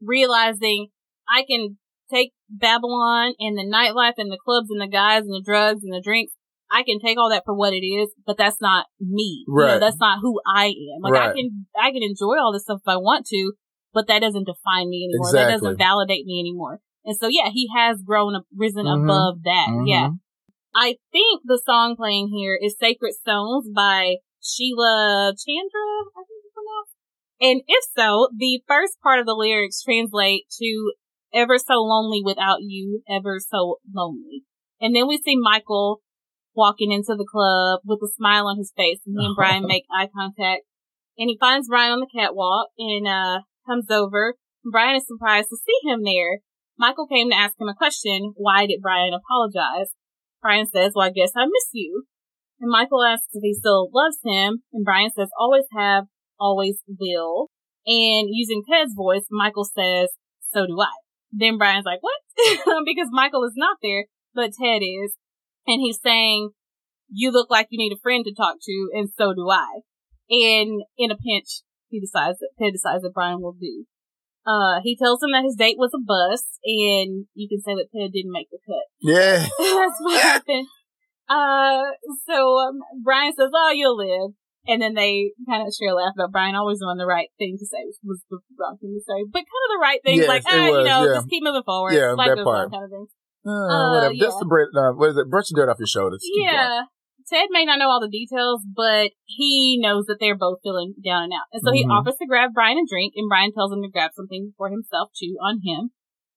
realizing I can take Babylon and the nightlife and the clubs and the guys and the drugs and the drinks. I can take all that for what it is, but that's not me. You know, Right. that's not who I am. Like I can, I can enjoy all this stuff if I want to, but that doesn't define me anymore. That doesn't validate me anymore. And so, yeah, he has grown, up, risen Mhm. above that. Mhm. Yeah. I think the song playing here is Sacred Stones by Sheila Chandra, I think it's pronounced. And if so, the first part of the lyrics translate to ever so lonely without you, ever so lonely. And then we see Michael walking into the club with a smile on his face and he and Brian (laughs) make eye contact. And he finds Brian on the catwalk and, uh, comes over. Brian is surprised to see him there. Michael came to ask him a question. Why did Brian apologize? Brian says, well, I guess I miss you. And Michael asks if he still loves him. And Brian says, always have, always will. And using Ted's voice, Michael says, so do I. Then Brian's like, what? (laughs) because Michael is not there, but Ted is. And he's saying, you look like you need a friend to talk to, and so do I. And in a pinch, he decides that Ted decides that Brian will do. Uh, he tells him that his date was a bust, and you can say that Ted didn't make the cut. (laughs) Yeah. That's what happened. Uh, so um, Brian says, "Oh, you'll live," and then they kind of share a laugh about Brian always doing the right thing to say was the wrong thing to say, but kind of the right thing, Yes, like ah, you know, yeah. just keep moving forward, Yeah, like that part. kind of thing. Uh, Uh, yeah. Just to break, uh, what is it? Brush the dirt off your shoulders. Yeah. Ted may not know all the details, but he knows that they're both feeling down and out. And so he Mhm. offers to grab Brian a drink, and Brian tells him to grab something for himself too on him.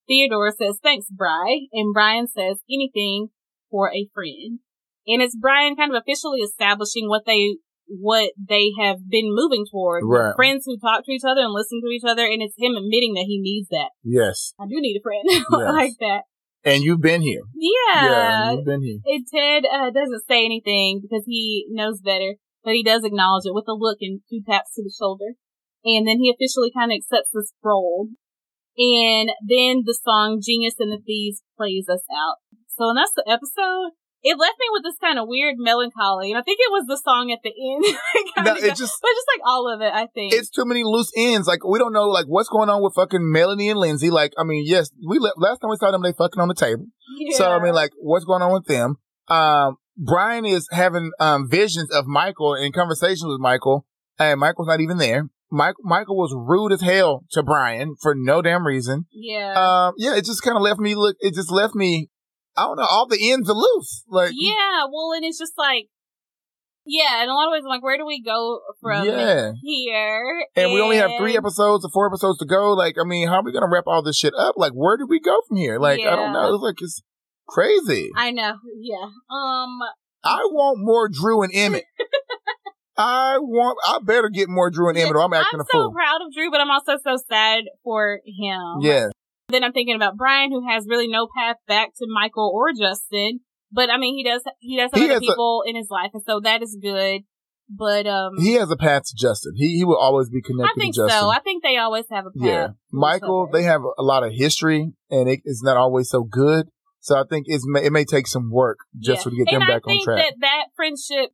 Theodore says, thanks, Bry. And Brian says, anything for a friend. And it's Brian kind of officially establishing what they, what they have been moving toward. Right. Friends who talk to each other and listen to each other. And it's him admitting that he needs that. Yes. I do need a friend (laughs) like that. And you've been here. Yeah. you've been here. And Ted uh, doesn't say anything because he knows better, but he does acknowledge it with a look and two taps to the shoulder. And then he officially kind of accepts this role. And then the song Genius and the Thieves plays us out. So and that's the episode. It left me with this kind of weird melancholy, and I think it was the song at the end. (laughs) No, it just but just like all of it, I think. it's too many loose ends. Like we don't know like what's going on with fucking Melanie and Lindsay. Like I mean, yes, we le- last time we saw them, they fucking on the table. So I mean, like what's going on with them? Um, Brian is having um visions of Michael and conversations with Michael, and Michael's not even there. Michael Michael was rude as hell to Brian for no damn reason. yeah. Um, yeah, it just kind of left me look. It just left me. I don't know. All the ends are loose. Like Yeah, well, and it's just like, yeah, in a lot of ways, I'm like, where do we go from Yeah. here? And we only have three episodes or four episodes to go. Like, I mean, how are we gonna wrap all this shit up? Like, where do we go from here? Like, I don't know. It's like it's crazy. I know, yeah. Um, I want more Drew and Emmett. (laughs) I want. I better get more Drew and Emmett, or I'm acting I'm a so fool. I'm so proud of Drew, but I'm also so sad for him. Yeah, Then I'm thinking about Brian, who has really no path back to Michael or Justin. But I mean, he does. He does have He other has a- people in his life, and so that is good. But um, he has a path to Justin. He he will always be I connected think to Justin. I think so. I think they always have a path. yeah, Michael. They have a lot of history, and it, it's not always so good. So I think it's it may take some work just Yeah. to get them and back I think on track. that that friendship,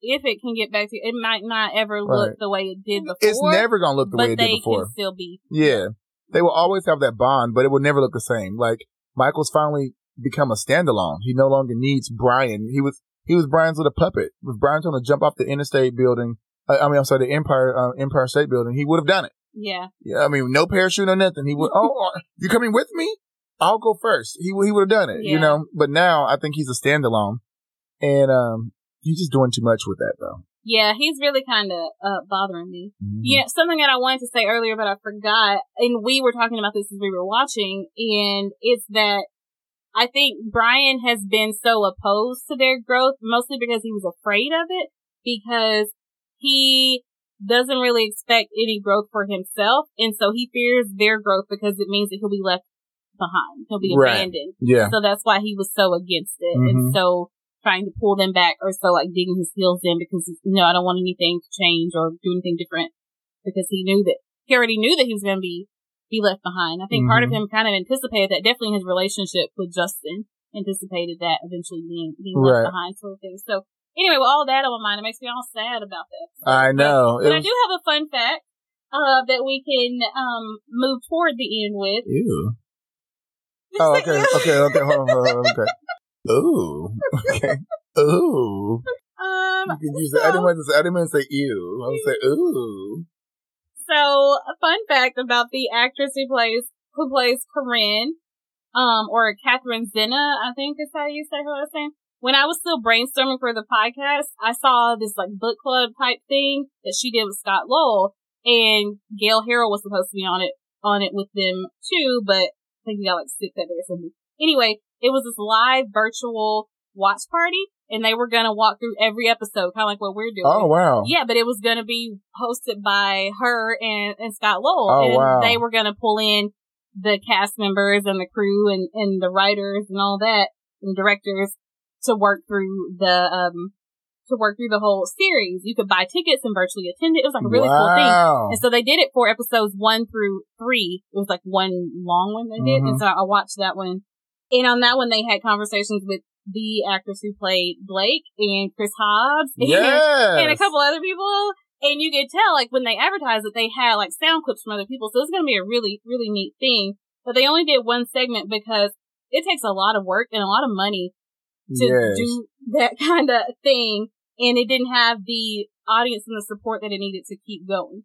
if it can get back to, it might not ever look Right. the way it did before. it's never gonna look the way it they did before. can still be. Yeah. They will always have that bond, but it will never look the same. Like Michael's finally become a standalone. He no longer needs Brian. He was he was Brian's little puppet. If Brian told him to jump off the interstate building, uh, I mean, I'm sorry, the Empire uh, Empire State Building, he would have done it. Yeah, Yeah, I mean, no parachute or nothing. He would. (laughs) oh, you coming with me? I'll go first. He he would have done it. You know. But now I think he's a standalone, and um, he's just doing too much with that though. Yeah, he's really kind of uh, bothering me. Mhm. Yeah, something that I wanted to say earlier, but I forgot, and we were talking about this as we were watching, and it's that I think Brian has been so opposed to their growth, mostly because he was afraid of it, because he doesn't really expect any growth for himself, and so he fears their growth because it means that he'll be left behind. He'll be Right. abandoned. Yeah. So that's why he was so against it Mhm. and so trying to pull them back or so like digging his heels in because, you know, I don't want anything to change or do anything different because he knew that, he already knew that he was going to be, be left behind. I think part of Mhm. him kind of anticipated that definitely his relationship with Justin anticipated that eventually being, being Right. left behind sort of thing. So anyway, with all that on my mind, it makes me all sad about that. I know. But, It I do have a fun fact, uh, that we can, um, move toward the end with. Ew. (laughs) Oh, okay, okay, okay, hold on, hold on, okay. Ooh, okay. Ooh. Um, You can use it. I didn't want to say, I didn't want to say ew. I would say ooh. So, a fun fact about the actress who plays who plays Corinne, um, or Catherine Zenna, I think is how you say her last name. When I was still brainstorming for the podcast, I saw this like book club type thing that she did with Scott Lowell, and Gale Harold was supposed to be on it on it with them too, but I think he got like sick that day or something. Anyway, it was this live virtual watch party, and they were gonna walk through every episode, kind of like what we're doing. Oh, wow. Yeah, but it was going to be hosted by her and, and Scott Lowell. Oh, and wow. they were going to pull in the cast members and the crew and, and the writers and all that and directors to work through the, um, to work through the whole series. You could buy tickets and virtually attend it. It was like a really cool thing. And so they did it for episodes one through three. It was like one long one they did. Mhm. And so I watched that one. And on that one, they had conversations with the actress who played Blake and Chris Hobbs. and- (laughs) and a couple other people. And you could tell, like, when they advertised that they had, like, sound clips from other people. So it's going to be a really, really neat thing. But they only did one segment because it takes a lot of work and a lot of money to yes. do that (laughs) kind of thing. And it didn't have the audience and the support that it needed to keep going.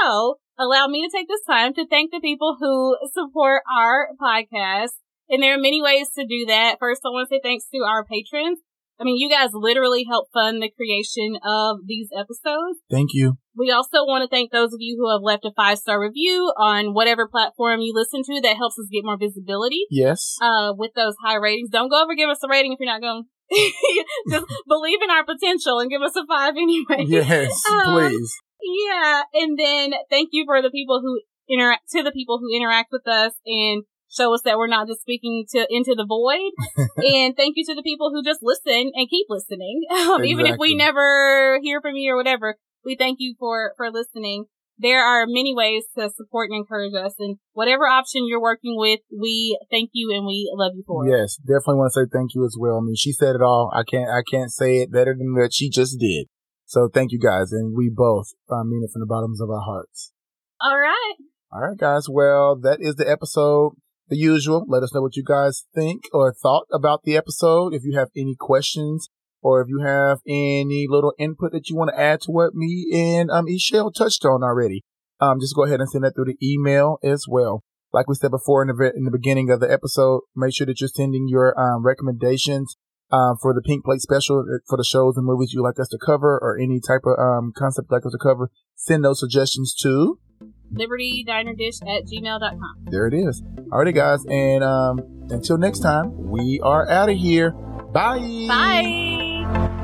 So allow me to take this time to thank the people who support our podcast. And there are many ways to do that. First, I want to say thanks to our patrons. I mean, you guys literally help fund the creation of these episodes. Thank you. We also want to thank those of you who have left a five star review on whatever platform you listen to. That helps us get more visibility Yes. uh, with those high ratings. Don't go over give us a rating if you're not going. (laughs) Just (laughs) believe in our potential and give us a five anyway. Yes, (laughs) Um, please. Yeah, and then thank you for the people who interact to the people who interact with us and show us that we're not just speaking to into the void. (laughs) and thank you to the people who just listen and keep listening, (laughs) um, even if we never hear from you or whatever. We thank you for for listening. There are many ways to support and encourage us, and whatever option you're working with, we thank you and we love you for it. Yes, definitely want to say thank you as well. I mean, she said it all. I can't, I can't say it better than that she just did. So thank you guys. And we both uh, mean it from the bottoms of our hearts. All right. All right, guys. Well, that is the episode. The usual. Let us know what you guys think or thought about the episode. If you have any questions or if you have any little input that you want to add to what me and um Ishel touched on already, um, just go ahead and send that through the email as well. Like we said before in the in the beginning of the episode, make sure that you're sending your um recommendations um for the Pink Plate special uh, for the shows and movies you like us to cover or any type of um concept you'd like us to cover. Send those suggestions to LibertyDinerDish at gmail.com. there it is. Alrighty, guys, and um, until next time, we are out of here. Bye. Bye.